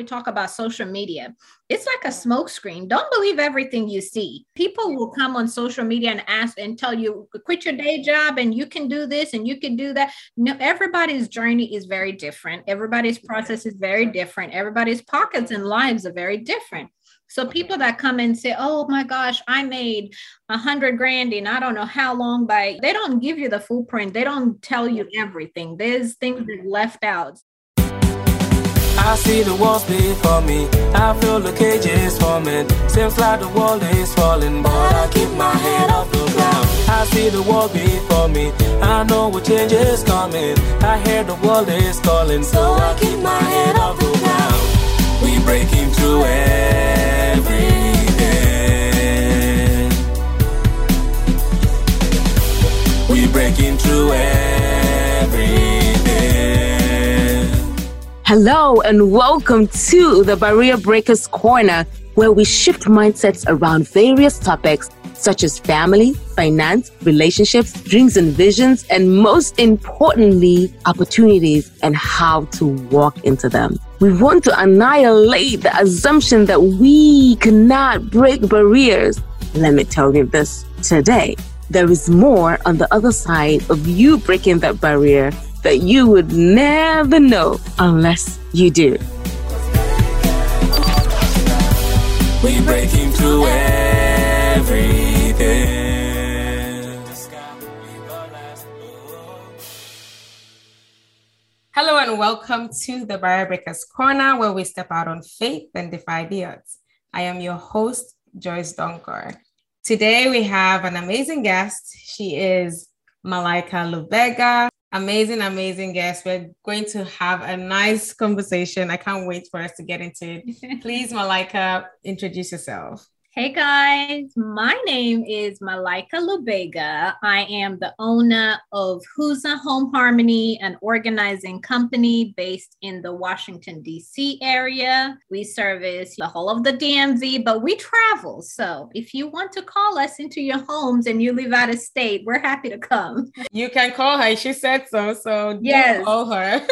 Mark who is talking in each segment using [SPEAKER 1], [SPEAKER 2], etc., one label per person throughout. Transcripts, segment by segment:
[SPEAKER 1] we talk about social media, it's like a smokescreen. Don't believe everything you see. People will come on social media and ask and tell you, quit your day job and you can do this and you can do that. No, everybody's journey is very different. Everybody's process is very different. Everybody's pockets and lives are very different. So people that come and say, "Oh my gosh, I made a hundred grand in I don't know how long," by they don't give you the full print. They don't tell you everything. There's things mm-hmm. that left out.
[SPEAKER 2] I see the walls before me. I feel the cages forming. Seems like the wall is falling, but I keep my head off the ground. I see the wall before me. I know what change is coming. I hear the world is calling, so I keep my head off the ground. We breaking through everything. We breaking through everything.
[SPEAKER 3] Hello and welcome to the Barrier Breakers Corner, where we shift mindsets around various topics such as family, finance, relationships, dreams and visions, and most importantly, opportunities and how to walk into them. We want to annihilate the assumption that we cannot break barriers. Let me tell you this today. There is more on the other side of you breaking that barrier that you would never know unless you do.
[SPEAKER 2] We breaking through everything.
[SPEAKER 4] Hello and welcome to the Barrier Breakers Corner, where we step out on faith and defy the odds. I am your host, Joyce Donkor. Today we have an amazing guest. She is Malaika Lubega. Amazing, amazing guest. We're going to have a nice conversation. I can't wait for us to get into it. Please, Malika, introduce yourself.
[SPEAKER 1] Hey guys, my name is Malika Lubega. I am the owner of Huza Home Harmony, an organizing company based in the Washington, D.C. area. We service the whole of the DMV, but we travel. So if you want to call us into your homes and you live out of state, we're happy to come.
[SPEAKER 4] You can call her. She said so. So
[SPEAKER 1] Yes.
[SPEAKER 4] call her.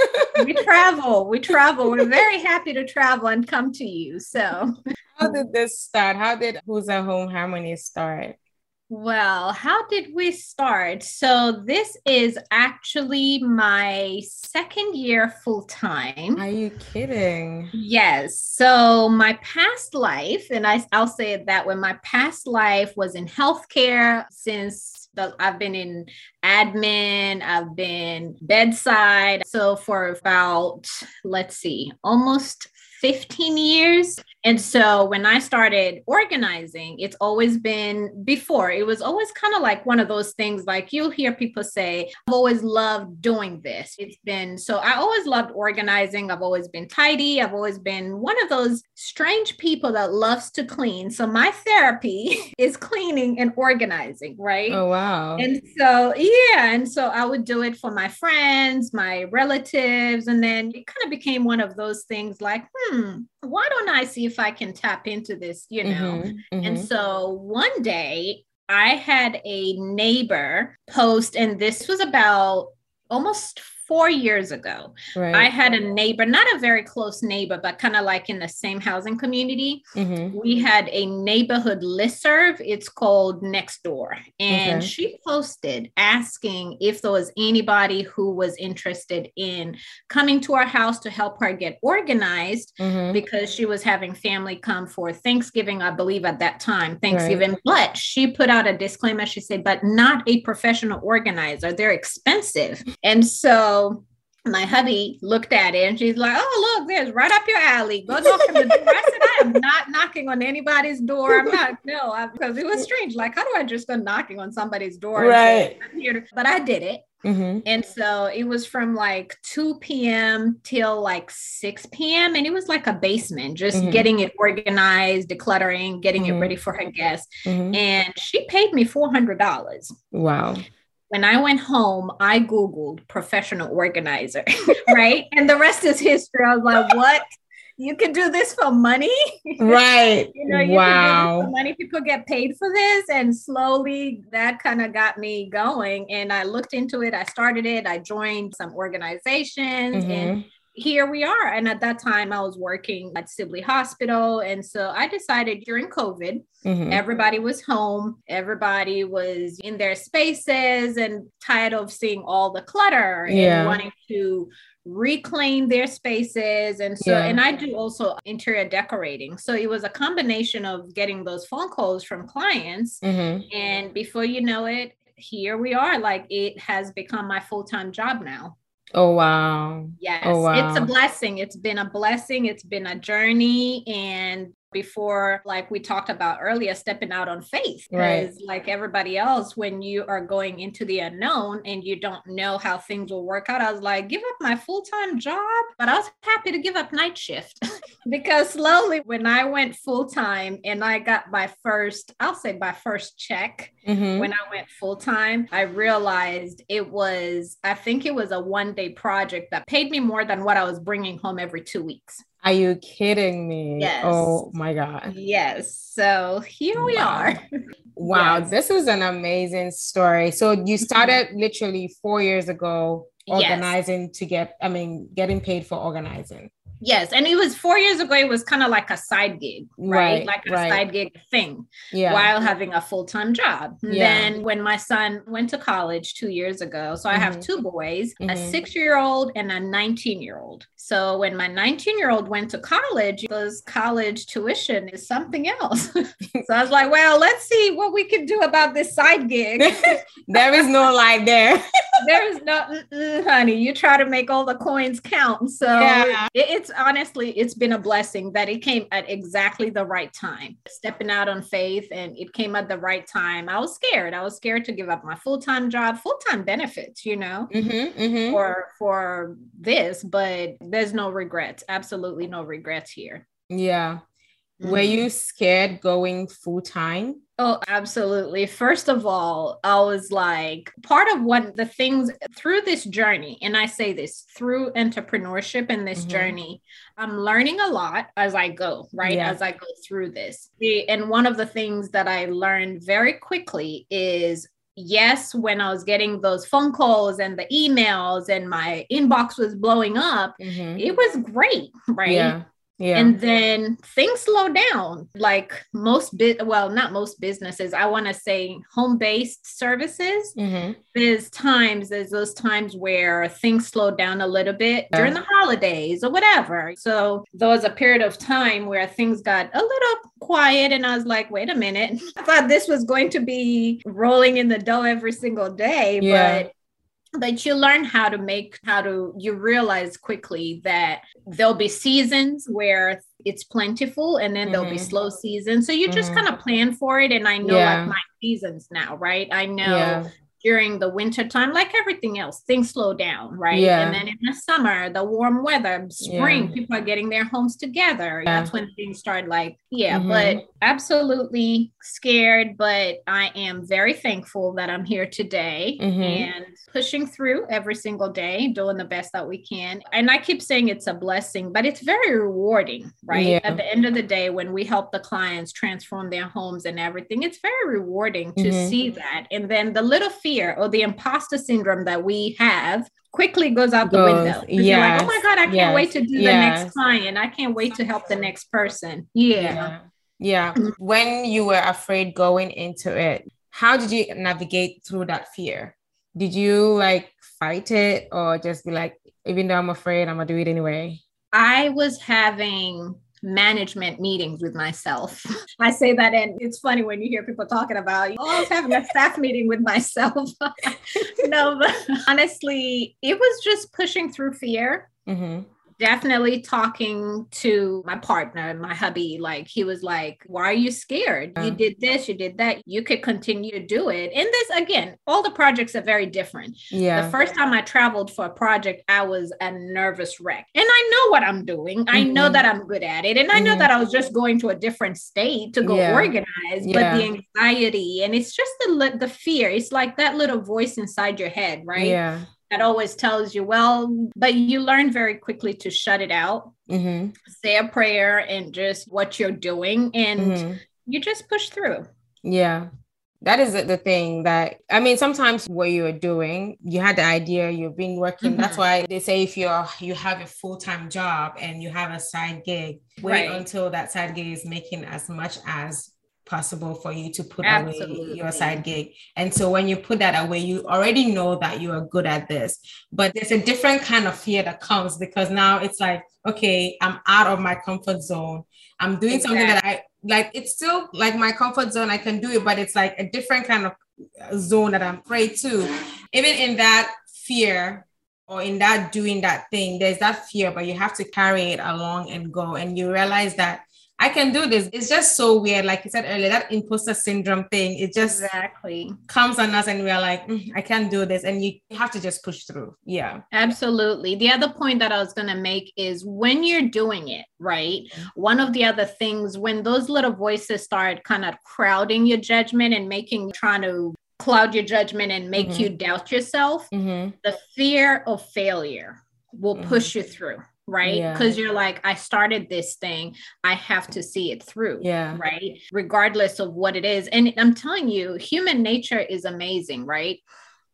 [SPEAKER 1] we travel. We travel. We're very happy to travel and come to you. So.
[SPEAKER 4] How did this start? How did Huza Home Harmony start?
[SPEAKER 1] Well, how did we start? So, this is actually my second year full time.
[SPEAKER 4] Are you kidding?
[SPEAKER 1] Yes. So, my past life, and I, I'll say it that way my past life was in healthcare since the, I've been in admin, I've been bedside. So, for about, let's see, almost 15 years. And so when I started organizing, it's always been before, it was always kind of like one of those things like you'll hear people say, I've always loved doing this. It's been so I always loved organizing. I've always been tidy. I've always been one of those strange people that loves to clean. So my therapy is cleaning and organizing, right?
[SPEAKER 4] Oh, wow.
[SPEAKER 1] And so, yeah. And so I would do it for my friends, my relatives. And then it kind of became one of those things like, hmm, why don't I see if I can tap into this, you know?
[SPEAKER 4] Mhm,
[SPEAKER 1] And
[SPEAKER 4] mhm.
[SPEAKER 1] so one day I had a neighbor post, and this was about almost four years ago.
[SPEAKER 4] right.
[SPEAKER 1] I had a neighbor, not a very close neighbor, but kind of like in the same housing community
[SPEAKER 4] Mhm.
[SPEAKER 1] we had a neighborhood listserv. It's called Nextdoor. And
[SPEAKER 4] Okay.
[SPEAKER 1] she posted asking if there was anybody who was interested in coming to our house to help her get organized
[SPEAKER 4] Mhm.
[SPEAKER 1] because she was having family come for Thanksgiving, I believe at that time, Thanksgiving. But she put out a disclaimer. She said, but not a professional organizer. They're expensive. And so my hubby looked at it and she's like, Oh, look, there's right up your alley. Go knock on the door. I said, I am not knocking on anybody's door. I'm not, no, because it was strange. Like, how do I just go knocking on somebody's door? say,
[SPEAKER 4] Right.
[SPEAKER 1] Here But I did it.
[SPEAKER 4] Mhm.
[SPEAKER 1] And so it was from like 2 p.m. till like 6 p.m. And it was like a basement, just
[SPEAKER 4] Mhm.
[SPEAKER 1] getting it organized, decluttering, getting
[SPEAKER 4] Mhm.
[SPEAKER 1] it ready for her guests.
[SPEAKER 4] Mhm.
[SPEAKER 1] And she paid me $400.
[SPEAKER 4] Wow.
[SPEAKER 1] When I went home, I Googled professional organizer, right? and the rest is history. I was like, what? You can do this for money?
[SPEAKER 4] Right.
[SPEAKER 1] you know, you can do this
[SPEAKER 4] wow.
[SPEAKER 1] for money. People get paid for this. And slowly that kind of got me going. And I looked into it. I started it. I joined some organizations and
[SPEAKER 4] Mhm.
[SPEAKER 1] Here we are. And at that time, I was working at Sibley Hospital. And so I decided during COVID, mm-hmm. everybody was home, everybody was in their spaces and tired of seeing all the clutter yeah. and wanting to reclaim their spaces and so yeah. and i do also interior decorating so it was a combination of getting those phone calls from clients mm-hmm. and before you know it here we are like it has become my full-time job now
[SPEAKER 4] Oh wow.
[SPEAKER 1] Oh, yes. Oh, wow. It's a blessing. It's been a blessing. It's been a journey and before like we talked about earlier stepping out on faith right. like everybody else when you are going into the unknown and you don't know how things will work out i was like give up my full-time job but i was happy to give up night shift because slowly when i went full-time and i got my first i'll say my first check mm-hmm. when i went full-time i realized it was i think it was a one day project that paid me more than what i was bringing home every two weeks
[SPEAKER 4] are you kidding me? Yes. Oh my God.
[SPEAKER 1] Yes. So here we wow. are.
[SPEAKER 4] wow. Yes. This is an amazing story. So you mm-hmm. started literally four years ago organizing yes. to get, I mean, getting paid for organizing.
[SPEAKER 1] Yes, and it was four years ago. It was kind of like a side gig, right? right like a right. side gig thing, yeah. while having a full time job. Yeah. Then when my son went to college two years ago, so mm-hmm. I have mm-hmm. two boys, mm-hmm. a six year old and a nineteen year old. So when my nineteen year old went to college, because college tuition is something else. so I was like, well, let's see what we can do about this side gig.
[SPEAKER 4] there is no light there.
[SPEAKER 1] there is no, honey. You try to make all the coins count. So yeah. it, it's it's honestly, it's been a blessing that it came at exactly the right time. Stepping out on faith and it came at the right time. I was scared. I was scared to give up my full-time job, full-time benefits, you know, mm-hmm, mm-hmm. for for this, but there's no regrets. Absolutely no regrets here.
[SPEAKER 4] Yeah. Mm-hmm. Were you scared going full time?
[SPEAKER 1] Oh, absolutely. First of all, I was like, part of what the things through this journey, and I say this through entrepreneurship and this mm-hmm. journey, I'm learning a lot as I go, right? Yeah. As I go through this. And one of the things that I learned very quickly is yes, when I was getting those phone calls and the emails and my inbox was blowing up, mm-hmm. it was great, right? Yeah. Yeah. And then things slow down. Like most bit well, not most businesses, I want to say home-based services. Mm-hmm. There's times, there's those times where things slow down a little bit yeah. during the holidays or whatever. So there was a period of time where things got a little quiet and I was like, wait a minute. I thought this was going to be rolling in the dough every single day, yeah. but but you learn how to make how to you realize quickly that there'll be seasons where it's plentiful and then mm-hmm. there'll be mm-hmm. slow seasons so you mm-hmm. just kind of plan for it and i know yeah. like my seasons now right i know yeah during the winter time, like everything else, things slow down, right? Yeah. And then in the summer, the warm weather, spring, people are getting their homes together. That's when things start like, yeah, mm-hmm. but absolutely scared. But I am very thankful that I'm here today mm-hmm. and pushing through every single day, doing the best that we can. And I keep saying it's a blessing, but it's very rewarding, right? Yeah. At the end of the day, when we help the clients transform their homes and everything, it's very rewarding to mm-hmm. see that. And then the little fear or the imposter syndrome that we have quickly goes out the window. Yeah. Like, oh my God, I can't yes. wait to do yes. the next client. I can't wait to help the next person. Yeah.
[SPEAKER 4] yeah. Yeah. When you were afraid going into it, how did you navigate through that fear? Did you like fight it or just be like, even though I'm afraid, I'm gonna do it anyway?
[SPEAKER 1] I was having management meetings with myself. I say that, and it's funny when you hear people talking about, oh, I was having a staff meeting with myself. no, but honestly, it was just pushing through fear. Mm-hmm definitely talking to my partner, my hubby. Like he was like, "Why are you scared? You did this, you did that. You could continue to do it." And this again, all the projects are very different. Yeah. The first time I traveled for a project, I was a nervous wreck, and I know what I'm doing. Mm-hmm. I know mm-hmm. that I'm good at it, and I know mm-hmm. that I was just going to a different state to go yeah. organize. Yeah. But the anxiety and it's just the the fear. It's like that little voice inside your head, right? Yeah that always tells you, well, but you learn very quickly to shut it out, mm-hmm. say a prayer and just what you're doing, and mm-hmm. you just push through.
[SPEAKER 4] Yeah. that is the thing that I mean. Sometimes what you're doing, you had the idea, you've been working. Mm-hmm. That's why they say if you're you have a full time job and you have a side gig, wait right. until that side gig is making as much as possible for you to put Absolutely. away your side gig. And so when you put that away, you already know that you are good at this. But there's a different kind of fear that comes because now it's like, okay, I'm out of my comfort zone. I'm doing exactly. something that I like. It's still like my comfort zone. I can do it, but it's like a different kind of uh, zone that I'm afraid to. Even in that fear, or in that doing that thing, there's that fear, but you have to carry it along and go. And you realize that I can do this. It's just so weird. Like you said earlier, that imposter syndrome thing, it just
[SPEAKER 1] exactly
[SPEAKER 4] comes on us and we're like, mm, I can't do this. And you have to just push through. Yeah.
[SPEAKER 1] Absolutely. The other point that I was going to make is when you're doing it, right? One of the other things, when those little voices start kind of crowding your judgment and making, trying to cloud your judgment and make mm-hmm. you doubt yourself, mm-hmm. the fear of failure will mm-hmm. push you through right? Because yeah. you're like i started this thing. I have to see it through
[SPEAKER 4] yeah.
[SPEAKER 1] right? Regardless of what it is. And i'm telling you human nature is amazing right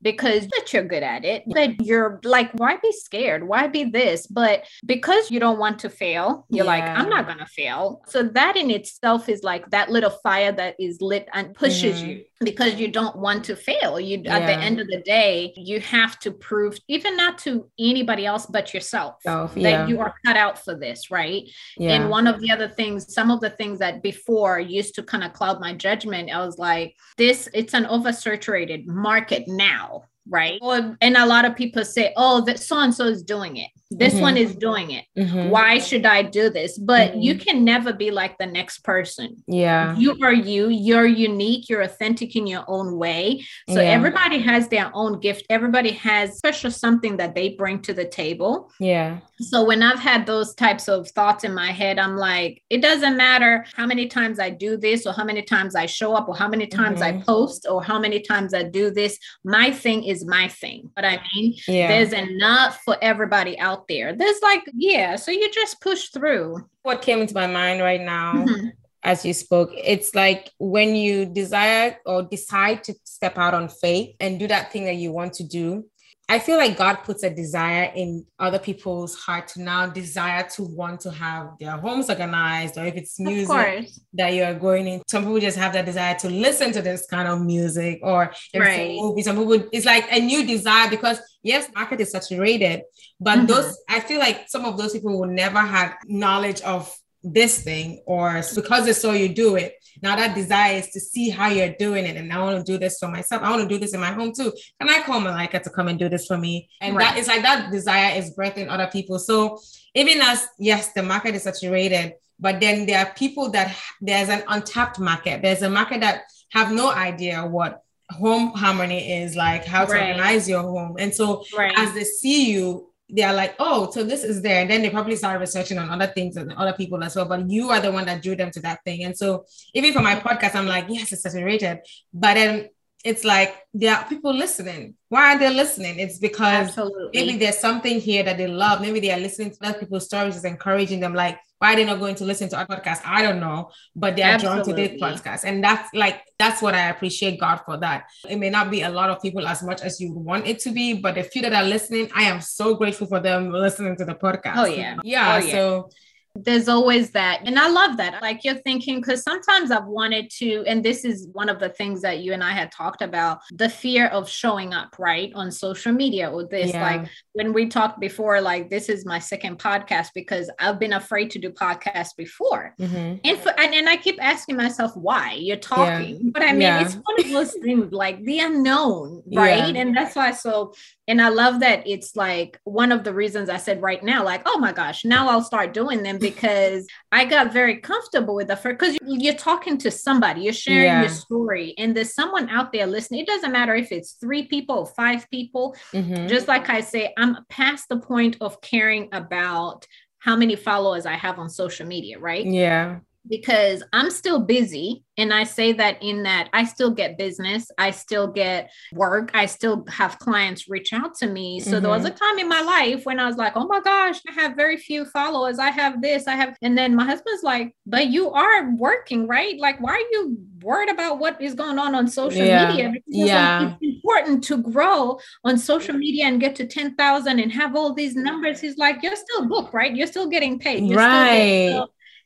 [SPEAKER 1] because that you're good at it, but you're like, why be scared? Why be this? But because you don't want to fail, you're yeah. like, I'm not going to fail. So that in itself is like that little fire that is lit and pushes mm-hmm. you because you don't want to fail. You yeah. at the end of the day, you have to prove even not to anybody else but yourself Self, yeah. that you are cut out for this, right? And one of the other things, some of the things that before used to kind of cloud my judgment, I was like, this it's an oversaturated market now right? and a lot of people say, oh, that so and so is doing it. This mm-hmm. one is doing it. Mm-hmm. Why should I do this? But mm-hmm. you can never be like the next person.
[SPEAKER 4] Yeah.
[SPEAKER 1] You are you. You're unique. You're authentic in your own way. So yeah. everybody has their own gift. Everybody has special something that they bring to the table.
[SPEAKER 4] Yeah.
[SPEAKER 1] So when I've had those types of thoughts in my head, I'm like, it doesn't matter how many times I do this or how many times I show up or how many times I mm-hmm. post or how many times I do this. My thing is my thing. But I mean, yeah. there's enough for everybody out there. There's like, yeah, so you just push through.
[SPEAKER 4] What came into my mind right now mm-hmm. as you spoke, it's like when you desire or decide to step out on faith and do that thing that you want to do, I feel like God puts a desire in other people's heart to now desire to want to have their homes organized, or if it's music that you're going in. Some people just have that desire to listen to this kind of music, or right. movie. Some people it's like a new desire because yes, market is saturated, but mm-hmm. those I feel like some of those people will never have knowledge of this thing, or because they saw you do it, now that desire is to see how you're doing it. And I want to do this for myself. I want to do this in my home too. Can I call Malika to come and do this for me? And right. that is like that desire is birthing other people. So even as yes, the market is saturated, but then there are people that there's an untapped market. There's a market that have no idea what home harmony is like how to right. organize your home and so right. as they see you they are like, oh, so this is there. And then they probably start researching on other things and other people as well. But you are the one that drew them to that thing. And so even for my podcast, I'm like, yes, it's saturated. But then it's like there are people listening. Why are they listening? It's because Absolutely. maybe there's something here that they love. Maybe they are listening to other people's stories, is encouraging them. Like, why are they not going to listen to our podcast? I don't know, but they are Absolutely. drawn to this podcast, and that's like that's what I appreciate God for that. It may not be a lot of people as much as you want it to be, but the few that are listening, I am so grateful for them listening to the podcast.
[SPEAKER 1] Oh yeah,
[SPEAKER 4] yeah.
[SPEAKER 1] Oh,
[SPEAKER 4] yeah. So
[SPEAKER 1] there's always that. And I love that. Like you're thinking, because sometimes I've wanted to, and this is one of the things that you and I had talked about the fear of showing up, right, on social media or this. Yeah. Like when we talked before, like this is my second podcast because I've been afraid to do podcasts before. Mm-hmm. And, for, and, and I keep asking myself why you're talking. Yeah. But I mean, yeah. it's one of those things like the unknown, right? And that's why so and I love that it's like one of the reasons I said right now, like, oh my gosh, now I'll start doing them because I got very comfortable with the first because you're talking to somebody, you're sharing yeah. your story, and there's someone out there listening. It doesn't matter if it's three people or five people. Mm-hmm. Just like I say, I'm past the point of caring about how many followers I have on social media, right?
[SPEAKER 4] Yeah
[SPEAKER 1] because I'm still busy. And I say that in that I still get business, I still get work, I still have clients reach out to me. So mm-hmm. there was a time in my life when I was like, oh my gosh, I have very few followers. I have this, I have, and then my husband's like, but you are working, right? Like, why are you worried about what is going on on social yeah. media? Because
[SPEAKER 4] yeah.
[SPEAKER 1] Like, it's important to grow on social media and get to 10,000 and have all these numbers. He's like, you're still booked, right? You're still getting paid. You're
[SPEAKER 4] right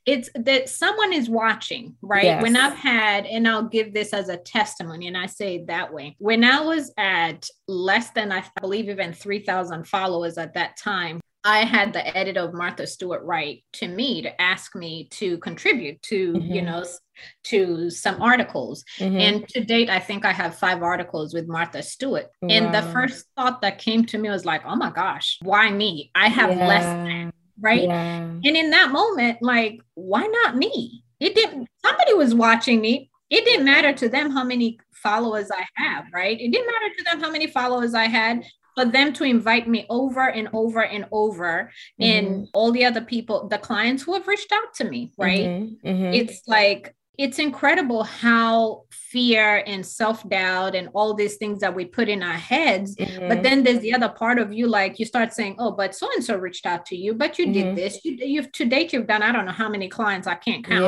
[SPEAKER 1] it's that someone is watching, right? Yes. When I've had, and I'll give this as a testimony, and I say it that way. When I was at less than, I believe, even 3,000 followers at that time, I had the editor of Martha Stewart write to me to ask me to contribute to, mm-hmm. you know, to some articles. Mm-hmm. And to date, I think I have five articles with Martha Stewart. Wow. And the first thought that came to me was like, oh my gosh, why me? I have yeah. less than right yeah. and in that moment like why not me it didn't somebody was watching me it didn't matter to them how many followers i have right it didn't matter to them how many followers i had for them to invite me over and over and over mm-hmm. and all the other people the clients who have reached out to me right mm-hmm. Mm-hmm. it's like it's incredible how fear and self-doubt and all these things that we put in our heads mm-hmm. but then there's the other part of you like you start saying oh but so and so reached out to you but you mm-hmm. did this you, you've to date you've done i don't know how many clients i can't count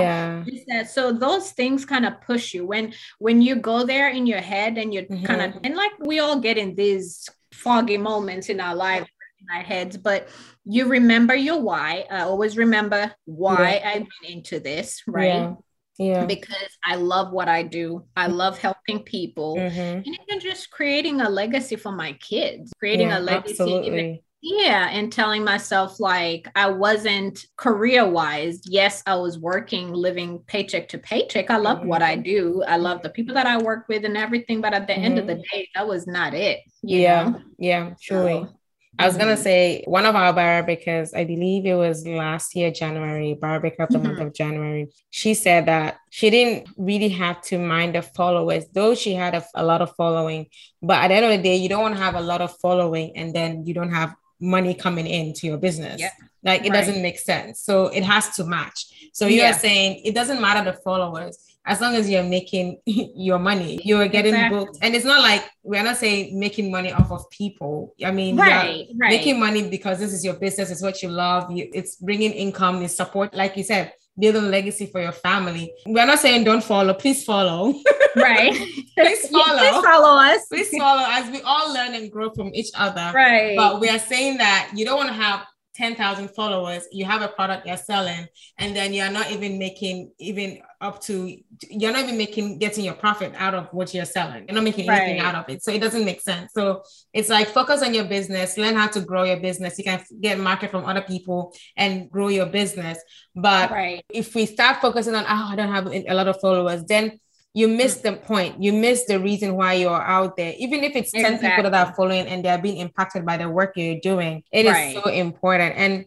[SPEAKER 4] yeah.
[SPEAKER 1] so those things kind of push you when when you go there in your head and you're mm-hmm. kind of and like we all get in these foggy moments in our lives in our heads but you remember your why i always remember why yeah. i went into this right yeah
[SPEAKER 4] yeah.
[SPEAKER 1] because I love what I do. I love helping people mm-hmm. and even just creating a legacy for my kids, creating yeah, a legacy. Even, yeah. And telling myself, like, I wasn't career wise. Yes, I was working, living paycheck to paycheck. I love mm-hmm. what I mm-hmm. do. I love the people that I work with and everything. But at the mm-hmm. end of the mm-hmm. day, that was not it.
[SPEAKER 4] yeah. Know? Yeah. Truly. So, I was gonna say one of our buyer because I believe it was last year, January, buyer of the mm-hmm. month of January. She said that she didn't really have to mind the followers, though she had a, a lot of following. But at the end of the day, you don't want to have a lot of following and then you don't have money coming into your business.
[SPEAKER 1] Yeah.
[SPEAKER 4] Like it right. doesn't make sense. So it has to match. So you're saying it doesn't matter the followers as long as you're making your money, you're getting exactly. booked. And it's not like we're not saying making money off of people. I mean,
[SPEAKER 1] right, right.
[SPEAKER 4] making money because this is your business, it's what you love, you, it's bringing income, it's support, like you said, building a legacy for your family. We're not saying don't follow, please follow.
[SPEAKER 1] Right.
[SPEAKER 4] please follow.
[SPEAKER 1] please follow us.
[SPEAKER 4] Please follow as we all learn and grow from each other.
[SPEAKER 1] Right.
[SPEAKER 4] But we are saying that you don't want to have 10,000 followers, you have a product you're selling, and then you're not even making even up to, you're not even making, getting your profit out of what you're selling. You're not making right. anything out of it. So it doesn't make sense. So it's like focus on your business, learn how to grow your business. You can get market from other people and grow your business. But
[SPEAKER 1] right.
[SPEAKER 4] if we start focusing on, oh, I don't have a lot of followers, then you miss mm. the point. You miss the reason why you're out there. Even if it's 10 exactly. people that are following and they're being impacted by the work you're doing, it right. is so important. And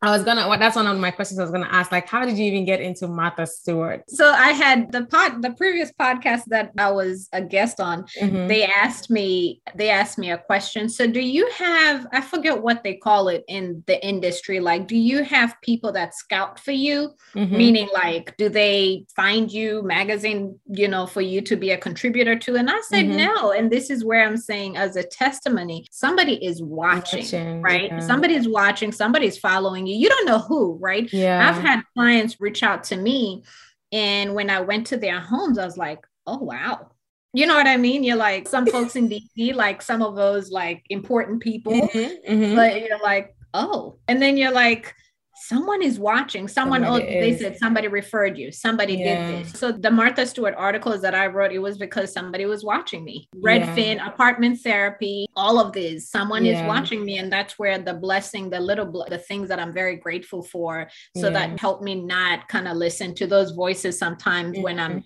[SPEAKER 4] I was gonna. Well, that's one of my questions I was gonna ask. Like, how did you even get into Martha Stewart?
[SPEAKER 1] So I had the pod, the previous podcast that I was a guest on. Mm-hmm. They asked me, they asked me a question. So, do you have? I forget what they call it in the industry. Like, do you have people that scout for you? Mm-hmm. Meaning, like, do they find you magazine, you know, for you to be a contributor to? And I said mm-hmm. no. And this is where I'm saying, as a testimony, somebody is watching, watching right? Yeah. Somebody's watching. Somebody's following you. You don't know who, right?
[SPEAKER 4] Yeah.
[SPEAKER 1] I've had clients reach out to me. And when I went to their homes, I was like, oh, wow. You know what I mean? You're like some folks in DC, like some of those like important people, mm-hmm, mm-hmm. but you're like, oh. And then you're like, someone is watching someone oh, they said somebody referred you somebody yeah. did this so the martha stewart articles that i wrote it was because somebody was watching me redfin yeah. apartment therapy all of this someone yeah. is watching me and that's where the blessing the little bl- the things that i'm very grateful for so that helped me not kind of listen to those voices sometimes mm-hmm. when i'm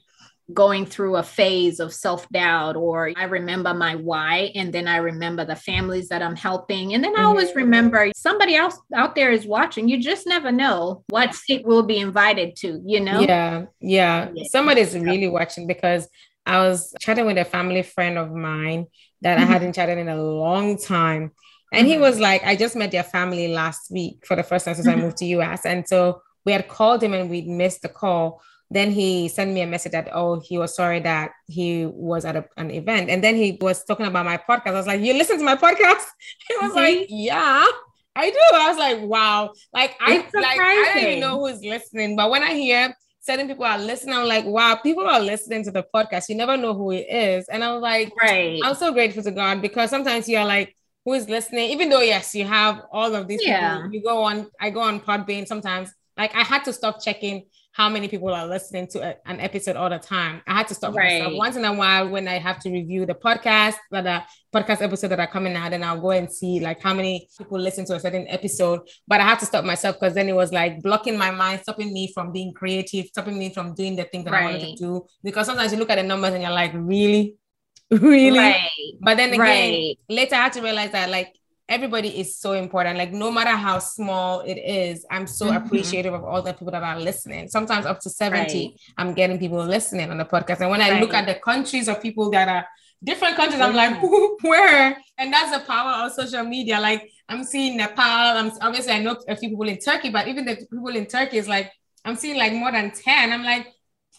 [SPEAKER 1] going through a phase of self doubt, or I remember my why, and then I remember the families that I'm helping. And then I always mm-hmm. remember somebody else out there is watching. You just never know what seat will be invited to, you know?
[SPEAKER 4] Yeah, yeah. yeah. Somebody's really watching because I was chatting with a family friend of mine that I mm-hmm. hadn't chatted in a long time. And he mm-hmm. was like, I just met their family last week for the first time since I moved to US. And so we had called him and we'd missed the call. Then he sent me a message that, oh, he was sorry that he was at a, an event. And then he was talking about my podcast. I was like, you listen to my podcast? He was like, mm-hmm. yeah. I do. I was like, wow. Like I like I don't even know who's listening, but when I hear certain people are listening, I'm like, wow, people are listening to the podcast. You never know who it is. And I was like,
[SPEAKER 1] right.
[SPEAKER 4] I'm so grateful to God because sometimes you're like, who is listening? Even though yes, you have all of these yeah. people. You go on, I go on Podbean sometimes. Like I had to stop checking how many people are listening to a, an episode all the time. I had to stop right. myself once in a while when I have to review the podcast, that the podcast episode that are coming out, and I'll go and see like how many people listen to a certain episode. But I had to stop myself because then it was like blocking my mind, stopping me from being creative, stopping me from doing the thing that right. I wanted to do. Because sometimes you look at the numbers and you're like, really, really. Right. But then again, later I had to realize that like everybody is so important. Like no matter how small it is, I'm so mm-hmm. appreciative of all the people that are listening. Sometimes up to 70, right. I'm getting people listening on the podcast. And when I right. look at the countries of people that are different countries, I'm like, where? And that's the power of social media. Like I'm seeing Nepal. I'm obviously I know a few people in Turkey, but even the people in Turkey is like, I'm seeing like more than 10. I'm like,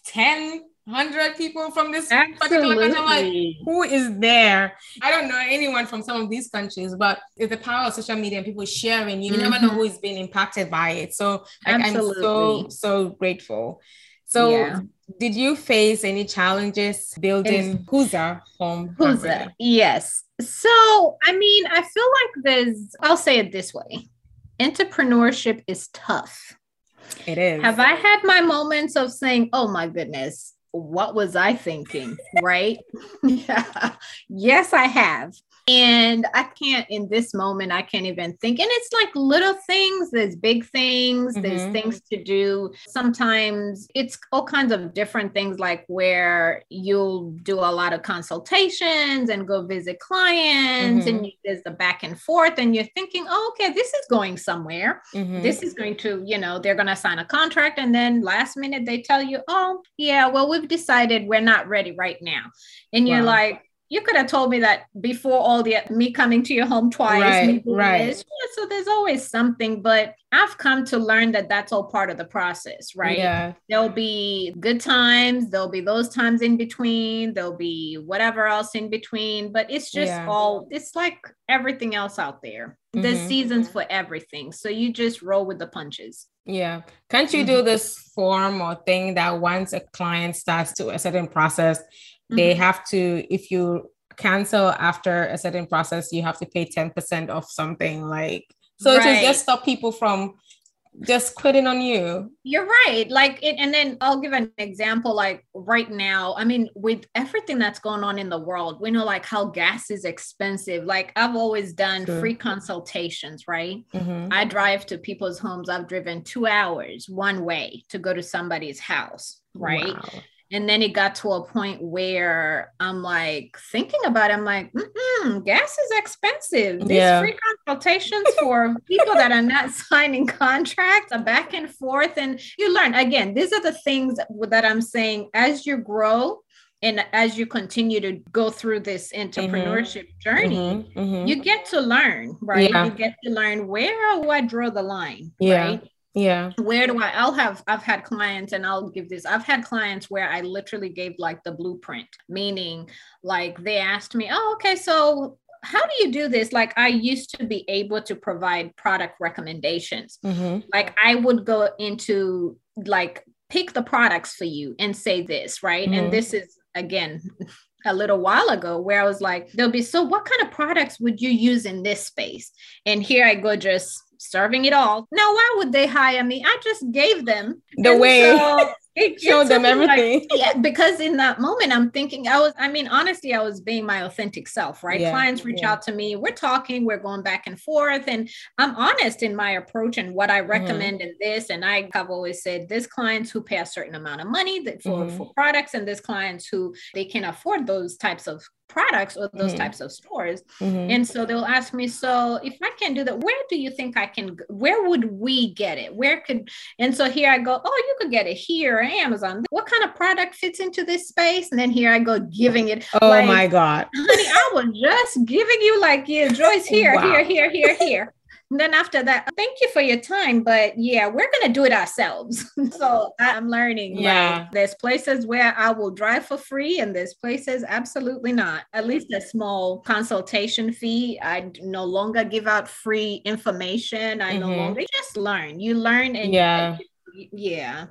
[SPEAKER 4] 10 hundred people from this Absolutely. particular country. I'm like, who is there? I don't know anyone from some of these countries, but it's the power of social media and people sharing. You mm-hmm. never know mm-hmm. who is being impacted by it. So like, I'm so so grateful. So yeah. did you face any challenges building Huza home?
[SPEAKER 1] Huza, yes. So I mean, I feel like there's I'll say it this way. Entrepreneurship is tough.
[SPEAKER 4] It is.
[SPEAKER 1] Have I had my moments of saying, oh my goodness, what was I thinking? right? yeah. Yes, I have. And I can't in this moment, I can't even think. And it's like little things, there's big things, mm-hmm. there's things to do. Sometimes it's all kinds of different things, like where you'll do a lot of consultations and go visit clients, mm-hmm. and there's the back and forth, and you're thinking, oh, okay, this is going somewhere. Mm-hmm. This is going to, you know, they're going to sign a contract. And then last minute they tell you, oh, yeah, well, we've decided we're not ready right now. And you're like, you could have told me that before all the me coming to your home twice.
[SPEAKER 4] Right, right. Yeah,
[SPEAKER 1] so there's always something, but I've come to learn that that's all part of the process, right?
[SPEAKER 4] Yeah.
[SPEAKER 1] There'll be good times, there'll be those times in between, there'll be whatever else in between, but it's just yeah. all it's like everything else out there. Mm-hmm. There's seasons for everything. So you just roll with the punches.
[SPEAKER 4] Yeah. Can't you mm-hmm. do this form or thing that once a client starts to a certain process, they mm-hmm. have to if you cancel after a certain process you have to pay 10% of something like so right. to just stop people from just quitting on you
[SPEAKER 1] you're right like it, and then i'll give an example like right now i mean with everything that's going on in the world we know like how gas is expensive like i've always done True. free consultations right mm-hmm. i drive to people's homes i've driven two hours one way to go to somebody's house right wow. And then it got to a point where I'm like thinking about it. I'm like, gas is expensive. These yeah. free consultations for people that are not signing contracts, a back and forth. And you learn again, these are the things that I'm saying as you grow and as you continue to go through this entrepreneurship mm-hmm. journey, mm-hmm. Mm-hmm. you get to learn, right? Yeah. You get to learn where do I draw the line, yeah. right?
[SPEAKER 4] Yeah
[SPEAKER 1] where do i i'll have i've had clients and i'll give this i've had clients where i literally gave like the blueprint meaning like they asked me oh okay so how do you do this like i used to be able to provide product recommendations mm-hmm. like i would go into like pick the products for you and say this right mm-hmm. and this is again a little while ago where I was like, there'll be so what kind of products would you use in this space? And here I go just serving it all. Now, why would they hire me? I just gave them
[SPEAKER 4] the and way. So it showed them everything.
[SPEAKER 1] Like, yeah, because in that moment, I'm thinking, I was, I mean, honestly, I was being my authentic self, right? Yeah, Clients reach yeah. out to me, we're talking, we're going back and forth, and I'm honest in my approach and what I mm-hmm. recommend mm-hmm. in this. And I have always said, there's clients who pay a certain amount of money that for, mm-hmm. for products, and there's clients who they can afford those types of products or those mm-hmm. types of stores. Mm-hmm. And so they'll ask me, so if I can do that, where do you think I can, where would we get it? Where could, and so here I go, oh, you could get it here, Amazon. What kind of product fits into this space? And then here I go giving it.
[SPEAKER 4] Oh like, my God.
[SPEAKER 1] Honey, I was just giving you like, yeah, Joyce here, wow. here, here, here, here. And then after that, thank you for your time, but yeah, we're gonna do it ourselves. so I'm learning.
[SPEAKER 4] Yeah.
[SPEAKER 1] Like, there's places where I will drive for free, and there's places absolutely not. At least a small consultation fee. I no longer give out free information. I no
[SPEAKER 4] Mhm.
[SPEAKER 1] longer just learn. You learn and
[SPEAKER 4] Yeah.
[SPEAKER 1] yeah,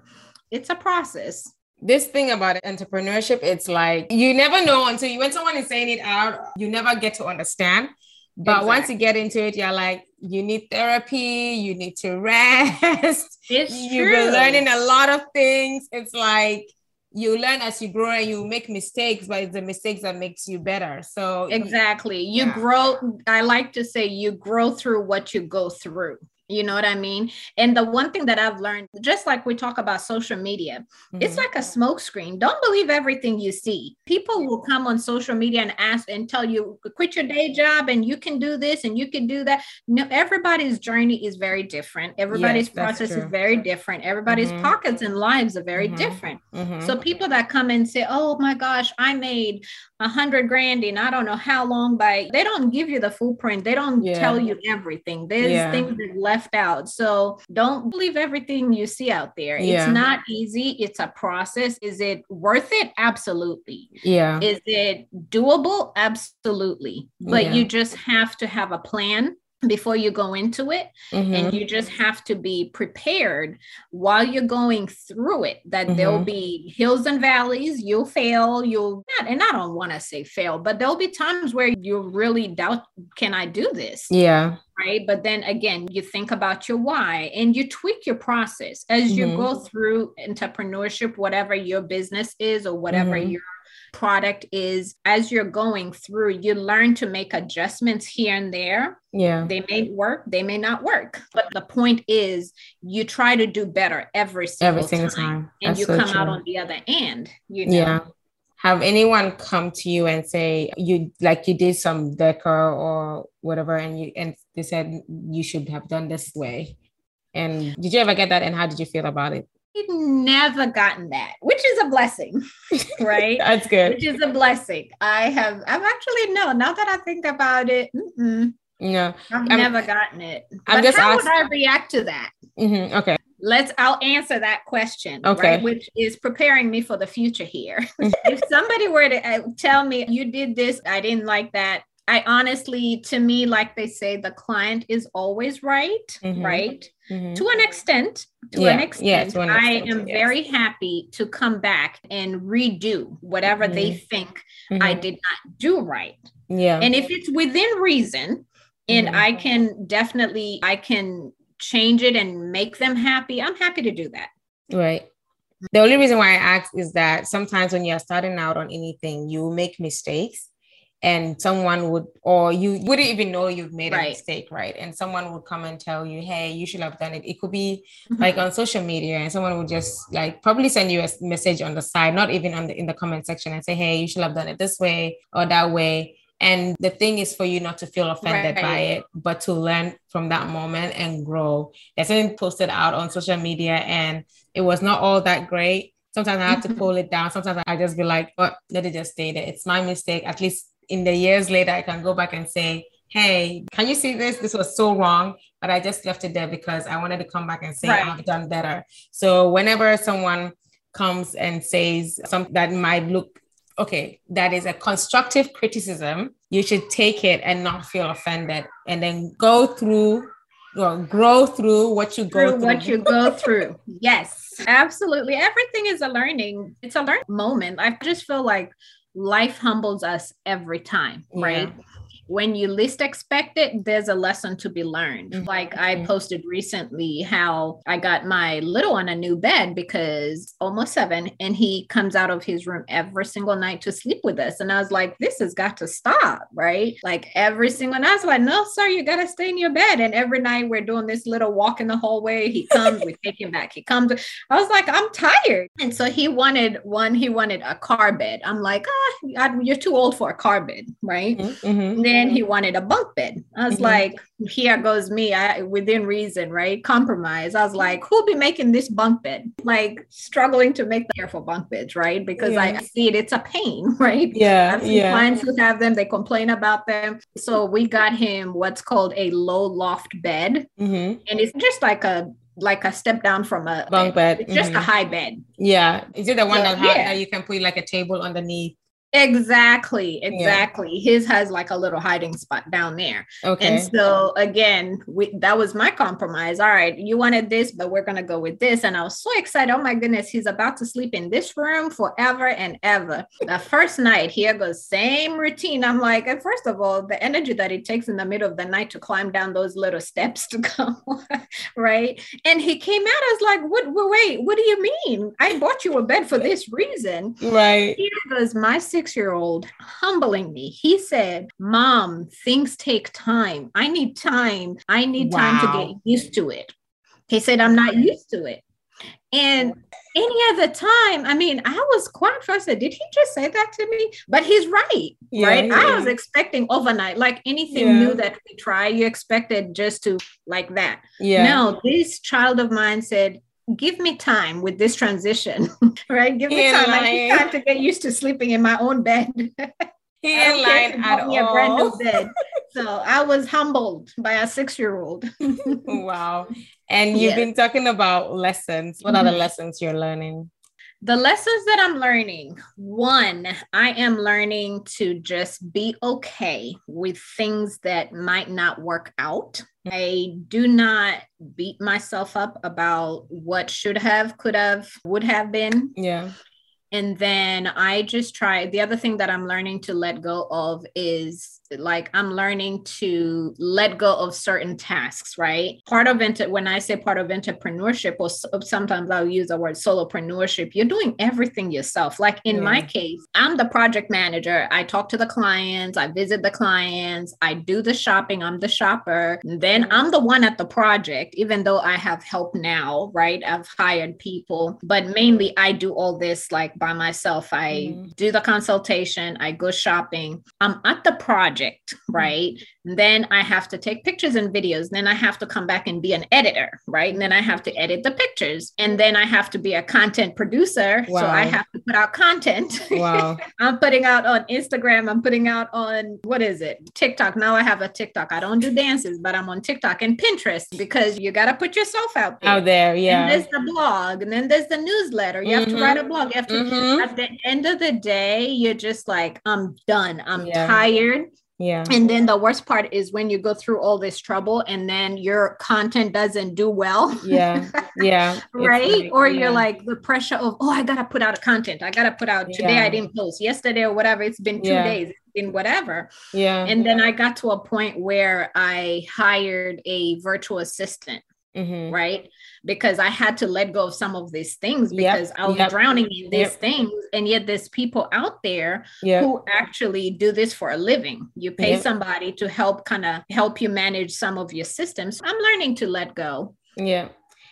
[SPEAKER 1] it's a process.
[SPEAKER 4] this thing about entrepreneurship, it's like you never know until you when someone is saying it out, you never get to understand. But once you get into it, you're like, you need therapy, you need to rest.
[SPEAKER 1] It's
[SPEAKER 4] You've
[SPEAKER 1] true.
[SPEAKER 4] been learning a lot of things. It's like you learn as you grow and you make mistakes, but it's the mistakes that makes you better. So
[SPEAKER 1] Exactly. You
[SPEAKER 4] Yeah.
[SPEAKER 1] grow, I like to say you grow through what you go through. You know what I mean? And the one thing that I've learned, just like we talk about social media, it's
[SPEAKER 4] Mhm.
[SPEAKER 1] like a smoke screen. Don't believe everything you see. People will come on social media and ask and tell you, quit your day job and you can do this and you can do that. No, everybody's journey is very different. Everybody's
[SPEAKER 4] Yes,
[SPEAKER 1] process is very different. Everybody's
[SPEAKER 4] Mhm.
[SPEAKER 1] pockets and lives are very
[SPEAKER 4] Mhm.
[SPEAKER 1] different.
[SPEAKER 4] Mhm.
[SPEAKER 1] So people that come and say, "Oh my gosh, I made a hundred grand in I don't know how long," by they don't give you the full print. They don't
[SPEAKER 4] Yeah.
[SPEAKER 1] tell you everything. There's
[SPEAKER 4] Yeah.
[SPEAKER 1] things that left out. So don't believe everything you see out there.
[SPEAKER 4] Yeah.
[SPEAKER 1] It's not easy. It's a process. Is it worth it? Absolutely.
[SPEAKER 4] yeah.
[SPEAKER 1] Is it doable? Absolutely. But
[SPEAKER 4] Yeah.
[SPEAKER 1] you just have to have a plan before you go into it
[SPEAKER 4] Mhm.
[SPEAKER 1] and you just have to be prepared while you're going through it that there'll
[SPEAKER 4] Mhm.
[SPEAKER 1] be hills and valleys you'll fail you'll not and i don't want to say fail but there'll be times where you really doubt can i do this
[SPEAKER 4] yeah.
[SPEAKER 1] right but then again you think about your why and you tweak your process as you
[SPEAKER 4] Mhm.
[SPEAKER 1] go through entrepreneurship whatever your business is or whatever
[SPEAKER 4] Mhm.
[SPEAKER 1] your product is as you're going through you learn to make adjustments here and there
[SPEAKER 4] Yeah.
[SPEAKER 1] they may work, they may not work. But the point is, you try to do better every single,
[SPEAKER 4] Every single
[SPEAKER 1] time,
[SPEAKER 4] time.
[SPEAKER 1] and
[SPEAKER 4] That's
[SPEAKER 1] you
[SPEAKER 4] so
[SPEAKER 1] come out on the other end. You know,
[SPEAKER 4] Yeah. Have anyone come to you and say you like you did some decor or whatever, and you and they said you should have done this way? And did you ever get that? And how did you feel about it?
[SPEAKER 1] Never gotten that, which is a blessing, right?
[SPEAKER 4] That's good.
[SPEAKER 1] which is a blessing. I have, I've actually no. Now that I think about it, mm-mm,
[SPEAKER 4] Yeah.
[SPEAKER 1] I've
[SPEAKER 4] I'm-
[SPEAKER 1] never gotten it.
[SPEAKER 4] I'm
[SPEAKER 1] but
[SPEAKER 4] just
[SPEAKER 1] how
[SPEAKER 4] ask-
[SPEAKER 1] would I react to that?
[SPEAKER 4] Mhm. Okay.
[SPEAKER 1] let's i'll answer that question
[SPEAKER 4] Okay.
[SPEAKER 1] right which is preparing me for the future here if somebody were to uh, tell me you did this i didn't like that i honestly to me like they say the client is always right
[SPEAKER 4] Mhm.
[SPEAKER 1] right
[SPEAKER 4] Mhm.
[SPEAKER 1] to an extent to
[SPEAKER 4] Yeah,
[SPEAKER 1] an
[SPEAKER 4] yeah,
[SPEAKER 1] extent
[SPEAKER 4] to an
[SPEAKER 1] i
[SPEAKER 4] extent,
[SPEAKER 1] am
[SPEAKER 4] yes.
[SPEAKER 1] very happy to come back and redo whatever they think i
[SPEAKER 4] Mhm.
[SPEAKER 1] did not do right
[SPEAKER 4] Yeah.
[SPEAKER 1] and if it's within reason and
[SPEAKER 4] Mhm.
[SPEAKER 1] i can definitely i can change it and make them happy i'm happy to do that
[SPEAKER 4] Right. The only reason why I ask is that sometimes when you're starting out on anything, you make mistakes and someone would, or you wouldn't even know you've made a mistake, right? And someone would come and tell you, hey, you should have done it. It could be
[SPEAKER 1] Mhm.
[SPEAKER 4] like on social media and someone would just like probably send you a message on the side, not even on the in the comment section and say, hey, you should have done it this way or that way. And the thing is for you not to feel offended by it, but to learn from that moment and grow. There's something posted out on social media and it was not all that great. Sometimes I have to pull it down. Sometimes I just be like, oh, let it just stay there. It's my mistake. At least in the years later, I can go back and say, hey, can you see this? This was so wrong, but I just left it there because I wanted to come back and say
[SPEAKER 1] Right.
[SPEAKER 4] I've done better. So whenever someone comes and says something that might look okay, that is a constructive criticism, you should take it and not feel offended and then go through or grow through what you go
[SPEAKER 1] through
[SPEAKER 4] through.
[SPEAKER 1] what you go through yes absolutely everything is a learning it's a learning moment i just feel like life humbles us every time right
[SPEAKER 4] Yeah.
[SPEAKER 1] When you least expect it there's a lesson to be learned.
[SPEAKER 4] Mhm.
[SPEAKER 1] like i
[SPEAKER 4] Mhm.
[SPEAKER 1] posted recently how i got my little one a new bed because almost seven and he comes out of his room every single night to sleep with us. And i was like this has got to stop right? Like every single night. I was like no sir you gotta stay in your bed. And every night we're doing this little walk in the hallway. He comes we take him back. He comes. I was like i'm tired. And so he wanted one he wanted a car bed. I'm like ah you're too old for a car bed right?
[SPEAKER 4] Mhm,
[SPEAKER 1] and and he wanted a bunk bed. I was
[SPEAKER 4] Mhm.
[SPEAKER 1] like, here goes me. I within reason, right? Compromise. I was like, who'll be making this bunk bed? Like struggling to make the careful bunk beds, right? Because I see it, it's a pain, right?
[SPEAKER 4] Yeah,
[SPEAKER 1] I've
[SPEAKER 4] yeah.
[SPEAKER 1] clients who have them, they complain about them. So we got him what's called a low loft bed.
[SPEAKER 4] Mhm.
[SPEAKER 1] And it's just like a like a step down from a
[SPEAKER 4] Bunk bed.
[SPEAKER 1] It's just a
[SPEAKER 4] mhm.
[SPEAKER 1] high bed.
[SPEAKER 4] Yeah. Is it the one that, ha-
[SPEAKER 1] yeah.
[SPEAKER 4] that you can put like a table underneath?
[SPEAKER 1] Exactly, exactly. His has like a little hiding spot down there.
[SPEAKER 4] Okay.
[SPEAKER 1] And so again, we that was my compromise. All right, you wanted this, but we're gonna go with this. And I was so excited. Oh my goodness, he's about to sleep in this room forever and ever. The first night, here goes same routine. I'm like, and first of all, the energy that it takes in the middle of the night to climb down those little steps to go, right? And he came out, I was like, what wait, what do you mean? I bought you a bed for this reason.
[SPEAKER 4] right.
[SPEAKER 1] Here was my six year old humbling me. He said, Mom, things take time. I need time. I need time to get used to it. He said, I'm not used to it. And any other time, I mean, I was quite frustrated. Did he just say that to me? But he's right,
[SPEAKER 4] Yeah,
[SPEAKER 1] right? I was expecting overnight, like anything
[SPEAKER 4] Yeah.
[SPEAKER 1] new that we try, you expected just to like that.
[SPEAKER 4] Yeah.
[SPEAKER 1] No, this child of mine said, Give me time with this transition, right? Give me time. I need time to get used to sleeping in my own bed.
[SPEAKER 4] He ain't lying at
[SPEAKER 1] me a brand new
[SPEAKER 4] all.
[SPEAKER 1] bed. So I was humbled by a six year old.
[SPEAKER 4] wow. And you've
[SPEAKER 1] Yes.
[SPEAKER 4] been talking about lessons. What are the
[SPEAKER 1] Mhm.
[SPEAKER 4] lessons you're learning?
[SPEAKER 1] The lessons that I'm learning one, I am learning to just be okay with things that might not work out. I do not beat myself up about what should have, could have, would have been.
[SPEAKER 4] Yeah.
[SPEAKER 1] And then I just try. The other thing that I'm learning to let go of is like I'm learning to let go of certain tasks, right? Part of it, when I say part of entrepreneurship, or sometimes I'll use the word solopreneurship, you're doing everything yourself. Like in my case, I'm the project manager. I talk to the clients, I visit the clients, I do the shopping, I'm the shopper. Then I'm the one at the project, even though I have help now, right? I've hired people, but mainly I do all this like by myself. I
[SPEAKER 4] Mhm.
[SPEAKER 1] do the consultation, I go shopping. I'm at the project, right? Then I have to take pictures and videos. Then I have to come back and be an editor, right? And then I have to edit the pictures. And then I have to be a content producer. So I have to put out content.
[SPEAKER 4] Wow.
[SPEAKER 1] I'm putting out on Instagram. I'm putting out on what is it? TikTok. Now I have a TikTok. I don't do dances, but I'm on TikTok and Pinterest because you got to put yourself out there.
[SPEAKER 4] Out there.
[SPEAKER 1] And
[SPEAKER 4] Yeah.
[SPEAKER 1] there's the blog, and then there's the newsletter. You have to write a blog. You have to.
[SPEAKER 4] Mhm.
[SPEAKER 1] At the end of the day, you're just like, I'm done. I'm
[SPEAKER 4] Yeah.
[SPEAKER 1] tired.
[SPEAKER 4] Yeah.
[SPEAKER 1] And then the worst part is when you go through all this trouble and then your content doesn't do well.
[SPEAKER 4] Yeah. Yeah.
[SPEAKER 1] Right
[SPEAKER 4] like,
[SPEAKER 1] or
[SPEAKER 4] yeah.
[SPEAKER 1] you're like the pressure of oh i gotta put out content i gotta put out today
[SPEAKER 4] Yeah.
[SPEAKER 1] i didn't post yesterday or whatever it's been two
[SPEAKER 4] Yeah.
[SPEAKER 1] days it's been whatever
[SPEAKER 4] Yeah.
[SPEAKER 1] and then i got to a point where i hired a virtual assistant
[SPEAKER 4] Mhm.
[SPEAKER 1] right because i had to let go of some of these things
[SPEAKER 4] Yep,
[SPEAKER 1] because i was
[SPEAKER 4] yep,
[SPEAKER 1] drowning in these
[SPEAKER 4] yep.
[SPEAKER 1] things and yet there's people out there
[SPEAKER 4] Yeah.
[SPEAKER 1] who actually do this for a living. You pay
[SPEAKER 4] Yep.
[SPEAKER 1] somebody to help kind of help you manage some of your systems. I'm learning to let go.
[SPEAKER 4] Yeah.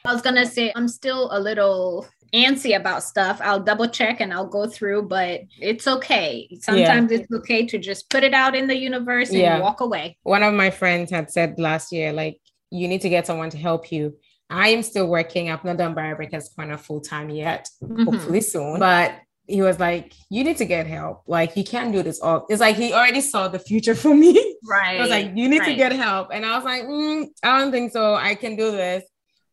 [SPEAKER 1] I was gonna say I'm still a little antsy about stuff. I'll double check and I'll go through, but it's okay. Sometimes it's okay to just put it out in the universe and
[SPEAKER 4] Yeah.
[SPEAKER 1] walk away.
[SPEAKER 4] One of my friends had said last year, like, you need to get someone to help you. I am still working. I've not done Barrier Breakers Corner full time yet.
[SPEAKER 1] Mhm.
[SPEAKER 4] hopefully soon. But he was like, You need to get help. Like, you can't do this all. It's like he already saw the future for me.
[SPEAKER 1] Right.
[SPEAKER 4] I was like, You need to get help. And I was like, mm, I don't think so. I can do this.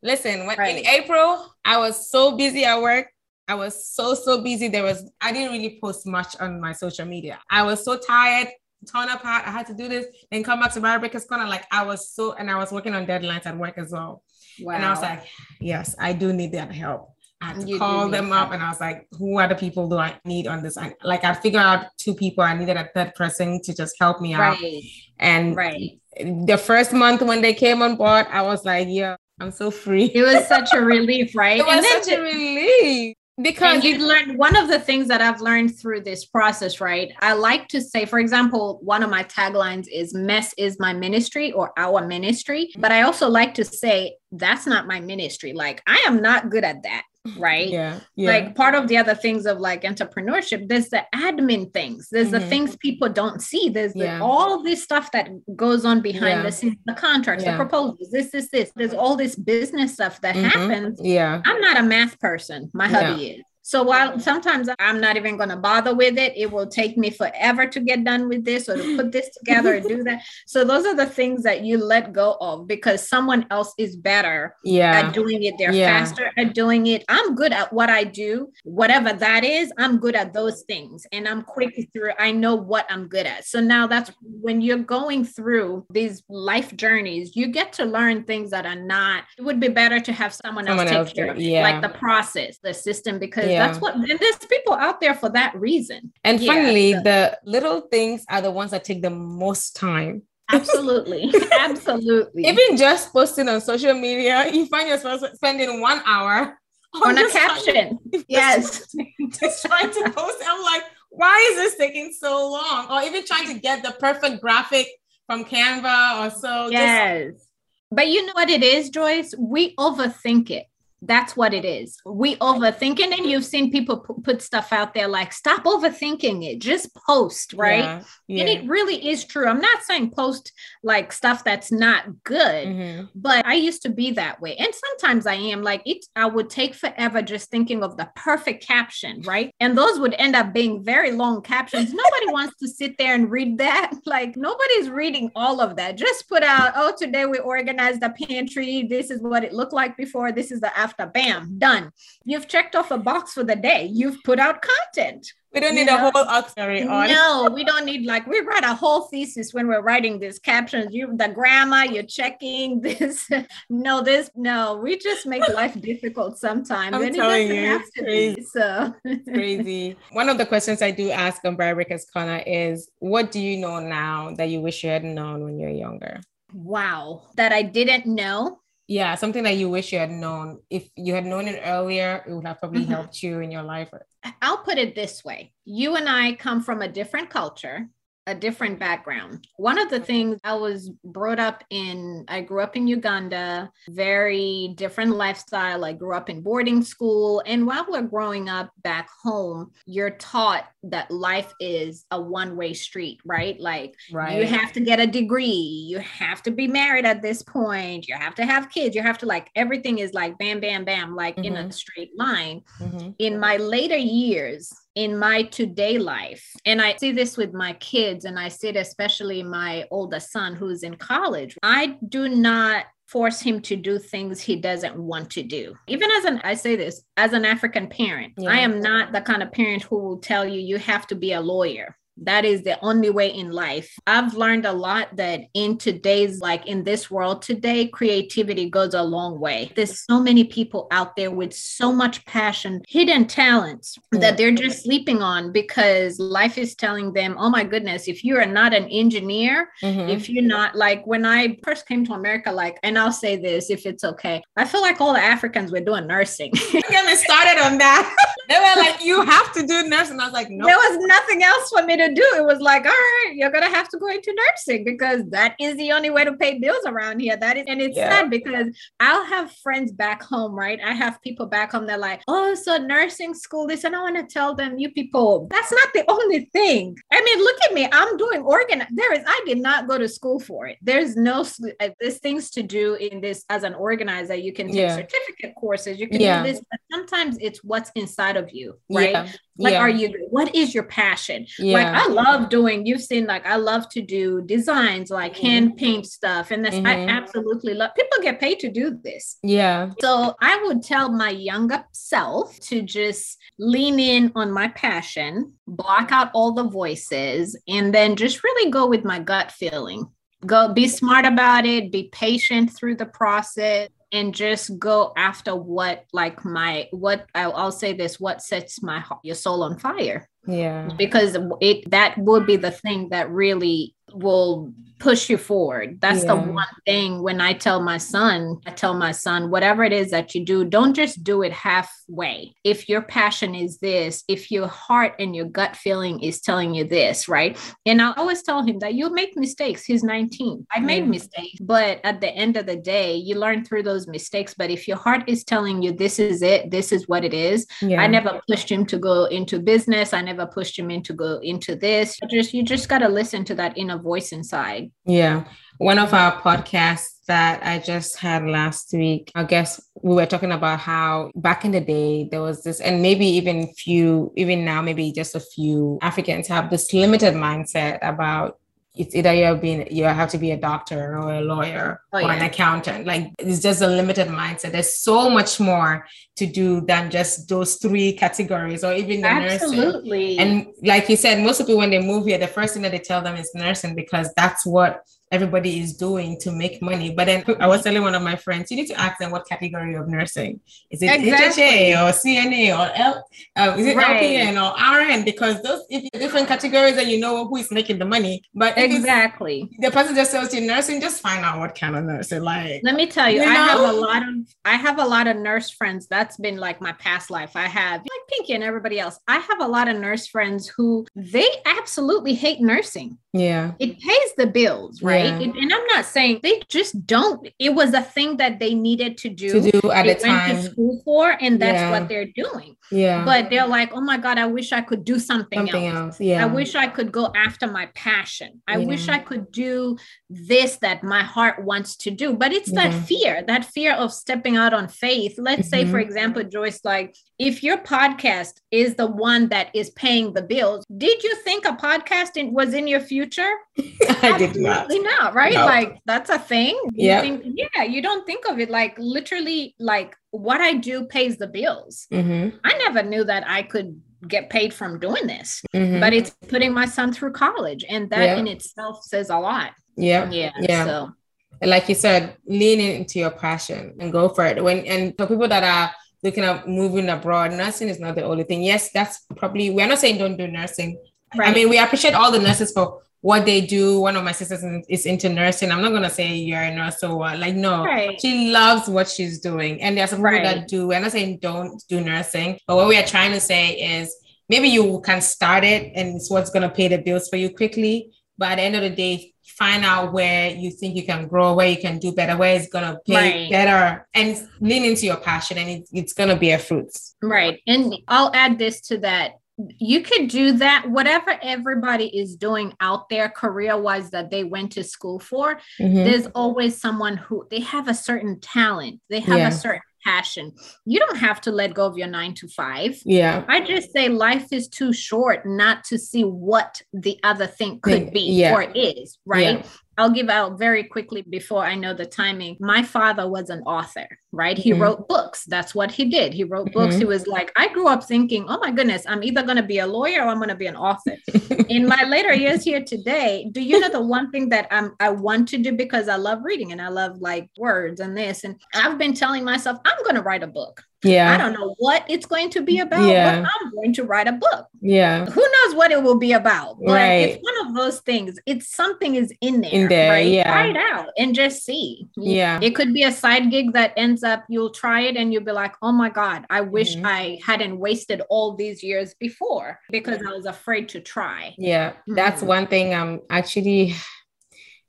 [SPEAKER 4] Listen, when
[SPEAKER 1] Right.
[SPEAKER 4] in April, I was so busy at work. I was so, so busy. There was, I didn't really post much on my social media. I was so tired, torn apart. I had to do this, then come back to Breakers Corner. Like, I was so, and I was working on deadlines at work as well.
[SPEAKER 1] wow.
[SPEAKER 4] And I was like, yes, I do need that help. I had to
[SPEAKER 1] You
[SPEAKER 4] call them
[SPEAKER 1] help.
[SPEAKER 4] up and I was like, who are the people do I need on this? I, like I figured out two people. I needed a third person to just help me out.
[SPEAKER 1] right,
[SPEAKER 4] And
[SPEAKER 1] right.
[SPEAKER 4] the first month when they came on board, I was like, yeah, I'm so free.
[SPEAKER 1] It was such a relief, right?
[SPEAKER 4] It was
[SPEAKER 1] and
[SPEAKER 4] such a relief because
[SPEAKER 1] you've learned one of the things that I've learned through this process, right? I like to say, for example, one of my taglines is mess is my ministry or our ministry. But I also like to say that's not my ministry. Like I am not good at that. Right?
[SPEAKER 4] Yeah. yeah.
[SPEAKER 1] Like part of the other things of like entrepreneurship, there's the admin things, there's the
[SPEAKER 4] Mhm.
[SPEAKER 1] things people don't see, there's the,
[SPEAKER 4] Yeah.
[SPEAKER 1] all this stuff that goes on behind
[SPEAKER 4] Yeah.
[SPEAKER 1] the scenes, the contracts, the proposals, this, this, this. There's all this business stuff that
[SPEAKER 4] Mhm.
[SPEAKER 1] happens.
[SPEAKER 4] yeah.
[SPEAKER 1] I'm not a math person, my hubby is. So while sometimes I'm not even going to bother with it, it will take me forever to get done with this or to put this together or do that. So those are the things that you let go of because someone else is better
[SPEAKER 4] Yeah.
[SPEAKER 1] at doing it. They're
[SPEAKER 4] Yeah.
[SPEAKER 1] faster at doing it. I'm good at what I do, whatever that is. I'm good at those things, and I'm quick through. I know what I'm good at. So now that's when you're going through these life journeys, you get to learn things that are not. It would be better to have someone,
[SPEAKER 4] Someone
[SPEAKER 1] else
[SPEAKER 4] else
[SPEAKER 1] take care of
[SPEAKER 4] yeah.
[SPEAKER 1] like the process, the system, because
[SPEAKER 4] Yeah.
[SPEAKER 1] That's what. And there's people out there for that reason.
[SPEAKER 4] And
[SPEAKER 1] Yeah,
[SPEAKER 4] finally,
[SPEAKER 1] so-
[SPEAKER 4] the little things are the ones that take the most time.
[SPEAKER 1] Absolutely, absolutely.
[SPEAKER 4] Even just posting on social media, you find yourself spending one hour
[SPEAKER 1] on a
[SPEAKER 4] just trying-
[SPEAKER 1] caption, yes.
[SPEAKER 4] just trying to post. I'm like, why is this taking so long? Or even trying to get the perfect graphic from Canva or so. Just-
[SPEAKER 1] Yes. But you know what it is, Joyce? We overthink it. That's what it is. We overthink it. And you've seen people pu- put stuff out there like, stop overthinking it, just post, right?
[SPEAKER 4] Yeah. yeah.
[SPEAKER 1] And it really is true. I'm not saying post like stuff that's not good,
[SPEAKER 4] Mhm.
[SPEAKER 1] but I used to be that way. And sometimes I am like it I would take forever just thinking of the perfect caption, right? And those would end up being very long captions. Nobody wants to sit there and read that. Like nobody's reading all of that. Just put out, oh, today we organized the pantry. This is what it looked like before. This is the after. Bam, done. You've checked off a box for the day. You've put out content.
[SPEAKER 4] We don't
[SPEAKER 1] You
[SPEAKER 4] need a whole auxiliary on.
[SPEAKER 1] No, we don't need like we write a whole thesis when we're writing these captions. You the grammar, you're checking this. no, this no. We just make life difficult sometimes.
[SPEAKER 4] I'm
[SPEAKER 1] and it
[SPEAKER 4] telling
[SPEAKER 1] doesn't
[SPEAKER 4] you,
[SPEAKER 1] have
[SPEAKER 4] it's
[SPEAKER 1] to
[SPEAKER 4] crazy.
[SPEAKER 1] be. So
[SPEAKER 4] Crazy. One of the questions I do ask on Barrier Breakers Corner is what do you know now that you wish you had known when you were younger?
[SPEAKER 1] wow. That I didn't know.
[SPEAKER 4] Yeah, something that you wish you had known. If you had known it earlier, it would have probably
[SPEAKER 1] Mhm.
[SPEAKER 4] helped you in your life.
[SPEAKER 1] I'll put it this way. You and I come from a different culture. A different background. One of the things I was brought up in, I grew up in Uganda, very different lifestyle. I grew up in boarding school. And while we're growing up back home, you're taught that life is a one way street, right? Like
[SPEAKER 4] Right.
[SPEAKER 1] you have to get a degree, you have to be married at this point, you have to have kids, you have to like everything is like bam, bam, bam, like in a
[SPEAKER 4] Mhm.
[SPEAKER 1] straight line
[SPEAKER 4] Mhm.
[SPEAKER 1] in my later years in my today life. And i see this with my kids and i see it especially my oldest son who's in college. I do not force him to do things he doesn't want to do. Even as an i say this as an african parent
[SPEAKER 4] Yeah.
[SPEAKER 1] i am not the kind of parent who will tell you you have to be a lawyer that is the only way in life. I've learned a lot that in today's, like in this world today, creativity goes a long way. There's so many people out there with so much passion, hidden talents that they're just sleeping on because life is telling them, oh my goodness, if you are not an engineer,
[SPEAKER 4] Mhm.
[SPEAKER 1] if you're not like when I first came to America, like, and I'll say this if it's okay, I feel like all the Africans were doing nursing.
[SPEAKER 4] Don't get me started on that. they were like, you have to do nursing. I was like, no.
[SPEAKER 1] There was nothing else for me to do. It was like, all right, you're gonna have to go into nursing because that is the only way to pay bills around here. That is, and it's
[SPEAKER 4] Yeah.
[SPEAKER 1] sad because I'll have friends back home, right? I have people back home that like, oh, so nursing school. This, and I want to tell them, you people, that's not the only thing. I mean, look at me. I'm doing organ. There is, I did not go to school for it. There's no, uh, there's things to do in this as an organizer. You can take
[SPEAKER 4] Yeah.
[SPEAKER 1] certificate courses. You can
[SPEAKER 4] Yeah.
[SPEAKER 1] do this, but sometimes it's what's inside of you, right?
[SPEAKER 4] Yeah.
[SPEAKER 1] Like,
[SPEAKER 4] yeah.
[SPEAKER 1] are you, what is your passion?
[SPEAKER 4] Yeah.
[SPEAKER 1] Like, I love doing, you've seen, like, I love to do designs, like
[SPEAKER 4] Mhm.
[SPEAKER 1] hand paint stuff. And this, I
[SPEAKER 4] Mhm.
[SPEAKER 1] absolutely love, people get paid to do this.
[SPEAKER 4] yeah.
[SPEAKER 1] So I would tell my younger self to just lean in on my passion, block out all the voices, and then just really go with my gut feeling. Go be smart about it, be patient through the process, and just go after what, like, my, what I'll, I'll say this, what sets my heart, your soul on fire
[SPEAKER 4] Yeah.
[SPEAKER 1] because it that would be the thing that really will push you forward. That's the one thing when I tell my son, I tell my son, whatever it is that you do, don't just do it halfway. If your passion is this, if your heart and your gut feeling is telling you this, right? And I always tell him that you'll make mistakes. He's 19. I made
[SPEAKER 4] Yeah.
[SPEAKER 1] mistakes, but at the end of the day, you learn through those mistakes. But if your heart is telling you this is it, this is what it is,
[SPEAKER 4] Yeah.
[SPEAKER 1] I never pushed him to go into business. I never pushed him into go into this. You just you just gotta listen to that inner voice inside.
[SPEAKER 4] Yeah. One of our podcasts that I just had last week, I guess we were talking about how back in the day there was this, and maybe even few, even now, maybe just a few Africans have this limited mindset about it's either you're being you have to be a doctor or a lawyer
[SPEAKER 1] Oh,
[SPEAKER 4] or an accountant. Like it's just a limited mindset. There's so much more to do than just those three categories or even the nursing.
[SPEAKER 1] Absolutely.
[SPEAKER 4] And like you said, most people when they move here, the first thing that they tell them is nursing because that's what everybody is doing to make money. But then I was telling one of my friends, you need to ask them what category of nursing is it
[SPEAKER 1] Exactly.
[SPEAKER 4] HHA or CNA or L, uh, is it
[SPEAKER 1] Right.
[SPEAKER 4] LPN or RN? Because those if different categories and you know who is making the money. But
[SPEAKER 1] exactly.
[SPEAKER 4] the person just tells you nursing, just find out what kind of nursing. Like
[SPEAKER 1] Let me tell you,
[SPEAKER 4] You
[SPEAKER 1] I have a lot of I have a lot of nurse friends. That's been like my past life. I have like Pinky and everybody else. I have a lot of nurse friends who they absolutely hate nursing.
[SPEAKER 4] yeah,
[SPEAKER 1] It pays the bills, right?
[SPEAKER 4] Yeah.
[SPEAKER 1] It- and I'm not saying they just don't. It was a thing that they needed to do.
[SPEAKER 4] to do at
[SPEAKER 1] they
[SPEAKER 4] the
[SPEAKER 1] went
[SPEAKER 4] time.
[SPEAKER 1] to school for, and that's
[SPEAKER 4] Yeah.
[SPEAKER 1] what they're doing.
[SPEAKER 4] Yeah,
[SPEAKER 1] But they're like, oh my God, I wish I could do something,
[SPEAKER 4] something
[SPEAKER 1] else.
[SPEAKER 4] else. Yeah,
[SPEAKER 1] I wish I could go after my passion. I wish I could do this that my heart wants to do. But it's
[SPEAKER 4] Yeah.
[SPEAKER 1] that fear, that fear of stepping out on faith. Let's say, for
[SPEAKER 4] Mhm.
[SPEAKER 1] example, Joyce, like if your podcast is the one that is paying the bills, did you think a podcast in- was in your future?
[SPEAKER 4] I did not.
[SPEAKER 1] Not, right?
[SPEAKER 4] No.
[SPEAKER 1] Like that's a thing.
[SPEAKER 4] Yeah.
[SPEAKER 1] yeah, you don't think of it like literally like what I do pays the bills.
[SPEAKER 4] hmm
[SPEAKER 1] I never knew that I could get paid from doing this,
[SPEAKER 4] hmm
[SPEAKER 1] but it's putting my son through college. And that
[SPEAKER 4] Yeah.
[SPEAKER 1] in itself says a lot.
[SPEAKER 4] yeah.
[SPEAKER 1] Yeah.
[SPEAKER 4] Yeah.
[SPEAKER 1] So
[SPEAKER 4] like you said, lean into your passion and go for it. When and for people that are looking at moving abroad, nursing is not the only thing. Yes, that's probably we're not saying don't do nursing. I mean, we appreciate all the nurses for what they do. One of my sisters is- is into nursing. I'm not gonna say you're a nurse or what. Like, no,
[SPEAKER 1] Right.
[SPEAKER 4] she loves what she's doing. And there's some people
[SPEAKER 1] Right.
[SPEAKER 4] that do. We're not saying don't do nursing, but what we are trying to say is maybe you can start it and it's what's gonna pay the bills for you quickly. But at the end of the day, find out where you think you can grow, where you can do better, where it's gonna pay
[SPEAKER 1] Right.
[SPEAKER 4] better, and lean into your passion, and it, it's gonna bear fruits.
[SPEAKER 1] Right. And I'll add this to that. You could do that, whatever everybody is doing out there career wise that they went to school for.
[SPEAKER 4] Mhm.
[SPEAKER 1] There's always someone who they have a certain talent, they have
[SPEAKER 4] Yeah.
[SPEAKER 1] a certain passion. You don't have to let go of your nine to five.
[SPEAKER 4] Yeah,
[SPEAKER 1] I just say life is too short not to see what the other thing could be
[SPEAKER 4] yeah.
[SPEAKER 1] or is, right?
[SPEAKER 4] Yeah.
[SPEAKER 1] I'll give out very quickly before I know the timing. My father was an author, right? He
[SPEAKER 4] Mhm.
[SPEAKER 1] wrote books. That's what he did. He wrote books.
[SPEAKER 4] Mhm.
[SPEAKER 1] He was like, I grew up thinking, oh my goodness, I'm either going to be a lawyer or I'm going to be an author. In my later years here today, do you know the one thing that I'm I want to do because I love reading and I love like words and this and I've been telling myself I'm going to write a book.
[SPEAKER 4] Yeah,
[SPEAKER 1] I don't know what it's going to be about,
[SPEAKER 4] Yeah.
[SPEAKER 1] but I'm going to write a book.
[SPEAKER 4] yeah,
[SPEAKER 1] Who knows what it will be about? But
[SPEAKER 4] Right.
[SPEAKER 1] it's one of those things. It's something is in there.
[SPEAKER 4] In there,
[SPEAKER 1] right?
[SPEAKER 4] yeah.
[SPEAKER 1] Try it out and just see.
[SPEAKER 4] Yeah.
[SPEAKER 1] It could be a side gig that ends up you'll try it and you'll be like, oh my God, I wish
[SPEAKER 4] Mhm.
[SPEAKER 1] I hadn't wasted all these years before because I was afraid to try.
[SPEAKER 4] yeah. That's
[SPEAKER 1] Mhm.
[SPEAKER 4] one thing I'm actually.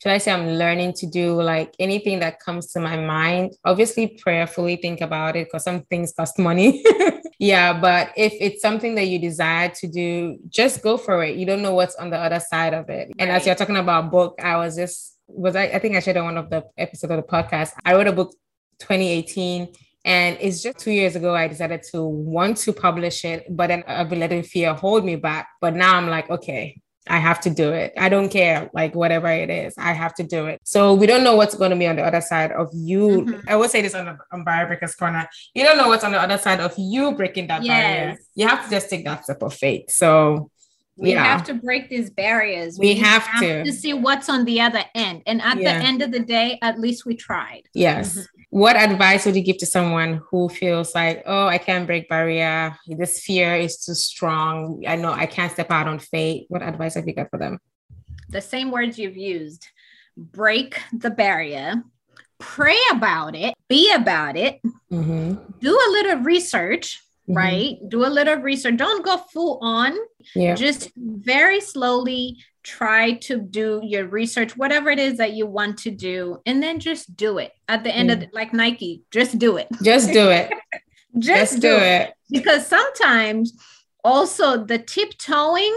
[SPEAKER 4] Should I say I'm learning to do like anything that comes to my mind? Obviously, prayerfully think about it because some things cost money. yeah, but if it's something that you desire to do, just go for it. You don't know what's on the other side of it. And as you're talking about book, I was just was I, I think I shared on one of the episodes of the podcast. I wrote a book 2018 and it's just two years ago I decided to want to publish it, but then I've been letting fear hold me back. But now I'm like, okay, I have to do it. I don't care, like whatever it is, I have to do it. So we don't know what's going to be on the other side of you.
[SPEAKER 1] Mhm.
[SPEAKER 4] I will say this on the on Barrier Breakers Corner. You don't know what's on the other side of you breaking that barrier.
[SPEAKER 1] Yes.
[SPEAKER 4] You have to just take that step of faith. So
[SPEAKER 1] We
[SPEAKER 4] yeah,
[SPEAKER 1] have to break these barriers.
[SPEAKER 4] We have to.
[SPEAKER 1] to see what's on the other end. And at
[SPEAKER 4] Yeah.
[SPEAKER 1] the end of the day, at least we tried.
[SPEAKER 4] Yes.
[SPEAKER 1] Mhm.
[SPEAKER 4] What advice would you give to someone who feels like, oh, I can't break barrier. This fear is too strong. I know I can't step out on faith. What advice have you got for them?
[SPEAKER 1] the same words you've used break the barrier, pray about it, be about it,
[SPEAKER 4] Mm-hmm.
[SPEAKER 1] do a little research,
[SPEAKER 4] Mhm.
[SPEAKER 1] right? Do a little research. Don't go full on.
[SPEAKER 4] Yeah.
[SPEAKER 1] Just very slowly try to do your research, whatever it is that you want to do, and then just do it. At the end of mm. the, like Nike, just do it.
[SPEAKER 4] Just do it.
[SPEAKER 1] Just,
[SPEAKER 4] Just do it.
[SPEAKER 1] because sometimes also the tiptoeing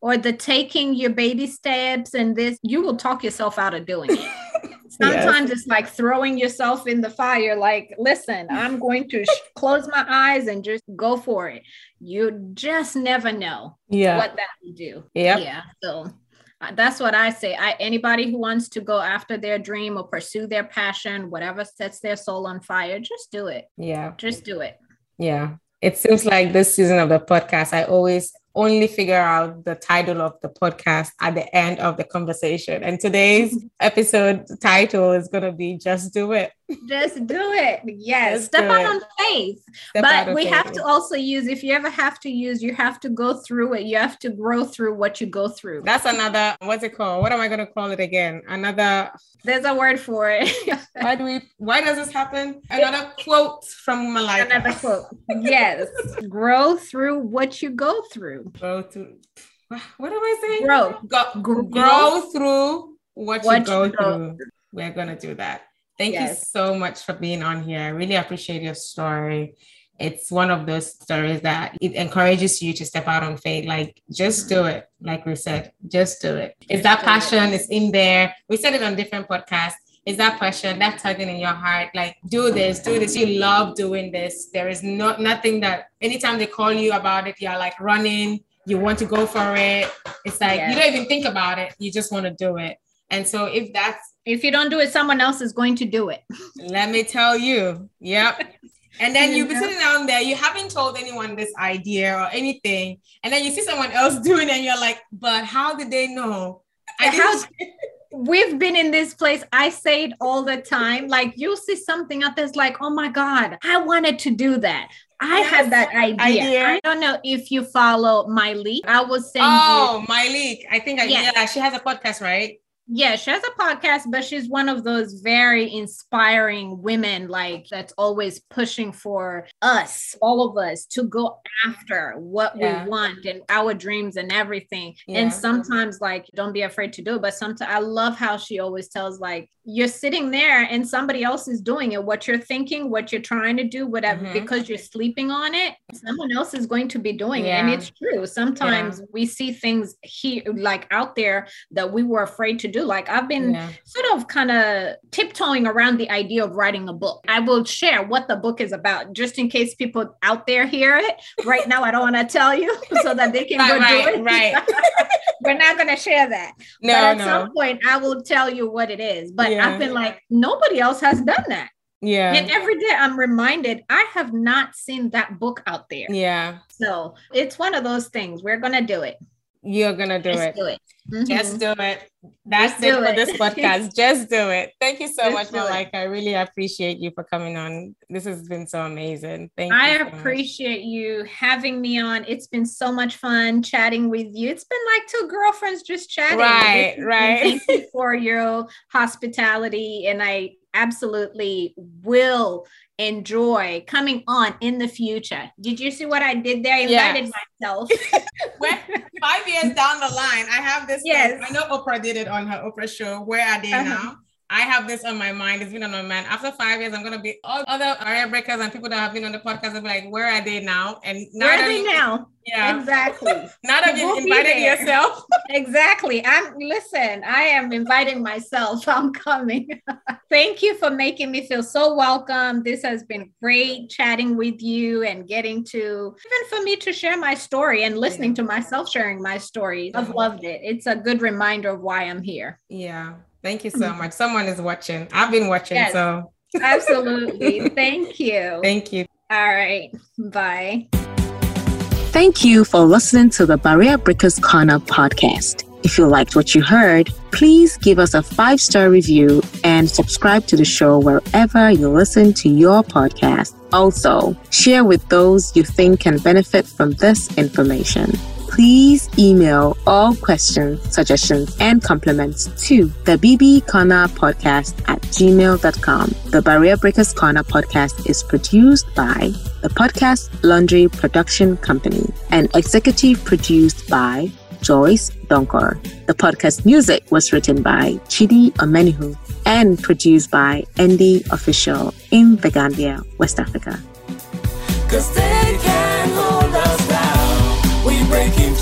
[SPEAKER 1] or the taking your baby steps and this you will talk yourself out of doing it sometimes it's like throwing yourself in the fire like listen i'm going to sh- close my eyes and just go for it you just never know
[SPEAKER 4] Yeah.
[SPEAKER 1] what that will do
[SPEAKER 4] Yep.
[SPEAKER 1] yeah so uh, that's what I say. I anybody who wants to go after their dream or pursue their passion, whatever sets their soul on fire, just do it.
[SPEAKER 4] Yeah.
[SPEAKER 1] Just do it.
[SPEAKER 4] Yeah. It seems like this season of the podcast, I always only figure out the title of the podcast at the end of the conversation. And today's episode title is going to be Just Do It.
[SPEAKER 1] Just do it. Yes.
[SPEAKER 4] Just
[SPEAKER 1] Step out
[SPEAKER 4] it.
[SPEAKER 1] on faith.
[SPEAKER 4] Step
[SPEAKER 1] but we have to also use, if you ever have to use, you have to go through it. You have to grow through what you go through.
[SPEAKER 4] That's another, what's it called? What am I going to call it again? Another,
[SPEAKER 1] There's a word for it.
[SPEAKER 4] why do we, why does this happen? Another quote from Malika.
[SPEAKER 1] Another quote. Yes. grow through what you go through.
[SPEAKER 4] Go to, what am I saying?
[SPEAKER 1] Grow.
[SPEAKER 4] Go,
[SPEAKER 1] Grow.
[SPEAKER 4] grow through what,
[SPEAKER 1] What
[SPEAKER 4] you go
[SPEAKER 1] you go
[SPEAKER 4] through. We're going to do that. Thank you so much for being on here. I really appreciate your story. It's one of those stories that it encourages you to step out on faith. Like, just do it. Like we said, just do it. It's that passion, it's in there. We said it on different podcasts. Is that passion, that tugging in your heart? Like, do this, do this. You love doing this. There is not nothing that anytime they call you about it, you're like running, you want to go for it. It's like you don't even think about it, you just want to do it. And so if that's
[SPEAKER 1] If you don't do it, someone else is going to do it.
[SPEAKER 4] let me tell you. Yep. And then you'll be sitting down there, you haven't told anyone this idea or anything. And then you see someone else doing it, and you're like, but how did they know? I
[SPEAKER 1] How- We've been in this place. I say it all the time. Like you'll see something out there's like, oh my God, I wanted to do that. I
[SPEAKER 4] Yes,
[SPEAKER 1] had that idea.
[SPEAKER 4] idea.
[SPEAKER 1] I don't know if you follow Miley. I will send you
[SPEAKER 4] oh, my leak. I think I, yeah, she has a podcast, right?
[SPEAKER 1] Yeah, she has a podcast, but she's one of those very inspiring women, like that's always pushing for us, all of us, to go after what
[SPEAKER 4] Yeah.
[SPEAKER 1] we want and our dreams and everything.
[SPEAKER 4] Yeah.
[SPEAKER 1] And sometimes, like, don't be afraid to do it. But sometimes I love how she always tells, like, you're sitting there and somebody else is doing it. What you're thinking, what you're trying to do, whatever,
[SPEAKER 4] Mhm.
[SPEAKER 1] because you're sleeping on it, someone else is going to be doing it. And it's true. Sometimes we see things here, like out there that we were afraid to do. Like I've been
[SPEAKER 4] Yeah.
[SPEAKER 1] sort of kind of tiptoeing around the idea of writing a book. I will share what the book is about just in case people out there hear it. Right now, I don't want to tell you so that they can
[SPEAKER 4] Right,
[SPEAKER 1] go
[SPEAKER 4] right,
[SPEAKER 1] do it.
[SPEAKER 4] right.
[SPEAKER 1] We're not going to share that.
[SPEAKER 4] No,
[SPEAKER 1] but at
[SPEAKER 4] no.
[SPEAKER 1] some point, I will tell you what it is. But
[SPEAKER 4] Yeah.
[SPEAKER 1] I've been like, nobody else has done that.
[SPEAKER 4] Yeah.
[SPEAKER 1] And every day I'm reminded, I have not seen that book out there.
[SPEAKER 4] Yeah.
[SPEAKER 1] So it's one of those things. We're going to do it.
[SPEAKER 4] You're gonna do
[SPEAKER 1] Just
[SPEAKER 4] it.
[SPEAKER 1] do it. Mhm.
[SPEAKER 4] Just do it. That's it
[SPEAKER 1] do
[SPEAKER 4] for
[SPEAKER 1] it.
[SPEAKER 4] this podcast. Just do it. Thank you so
[SPEAKER 1] Just
[SPEAKER 4] much,
[SPEAKER 1] it.
[SPEAKER 4] Malika. I really appreciate you for coming on. This has been so amazing. Thank you.
[SPEAKER 1] I
[SPEAKER 4] so much.
[SPEAKER 1] appreciate you having me on. It's been so much fun chatting with you. It's been like two girlfriends just chatting.
[SPEAKER 4] Right, right.
[SPEAKER 1] Thank you for your hospitality. And I absolutely will enjoy coming on in the future. Did you see what I did there? I invited
[SPEAKER 4] Yes.
[SPEAKER 1] myself.
[SPEAKER 4] When- five years down the line, I have this.
[SPEAKER 1] Yes.
[SPEAKER 4] I know Oprah did it on her Oprah show. Where are they
[SPEAKER 1] Uh-huh.
[SPEAKER 4] now? I have this on my mind. It's been on my mind. After five years, I'm gonna be all other area breakers and people that have been on the podcast. Be like, where are they now? And now
[SPEAKER 1] Where are they
[SPEAKER 4] you-
[SPEAKER 1] now?
[SPEAKER 4] Yeah.
[SPEAKER 1] Exactly.
[SPEAKER 4] Now that you've invited yourself.
[SPEAKER 1] Exactly. I'm listen, I am inviting myself. I'm coming. Thank you for making me feel so welcome. This has been great chatting with you and getting to even for me to share my story and listening to myself sharing my story. I've loved it. It's a good reminder of why I'm here.
[SPEAKER 4] Yeah. Thank you so mm-hmm. much. Someone is watching. I've been watching.
[SPEAKER 1] Yes.
[SPEAKER 4] So
[SPEAKER 1] Absolutely. Thank you.
[SPEAKER 4] thank you.
[SPEAKER 1] All right. Bye.
[SPEAKER 3] Thank you for listening to the Barrier Breakers Corner podcast. If you liked what you heard, please give us a five star review and subscribe to the show wherever you listen to your podcast. Also, share with those you think can benefit from this information please email all questions, suggestions, and compliments to the BB Corner Podcast at gmail.com. The Barrier Breakers Corner podcast is produced by the Podcast Laundry Production Company and executive produced by Joyce Donkor. The podcast music was written by Chidi Omenihu and produced by Andy Official in the Gambia, West Africa.
[SPEAKER 2] Cause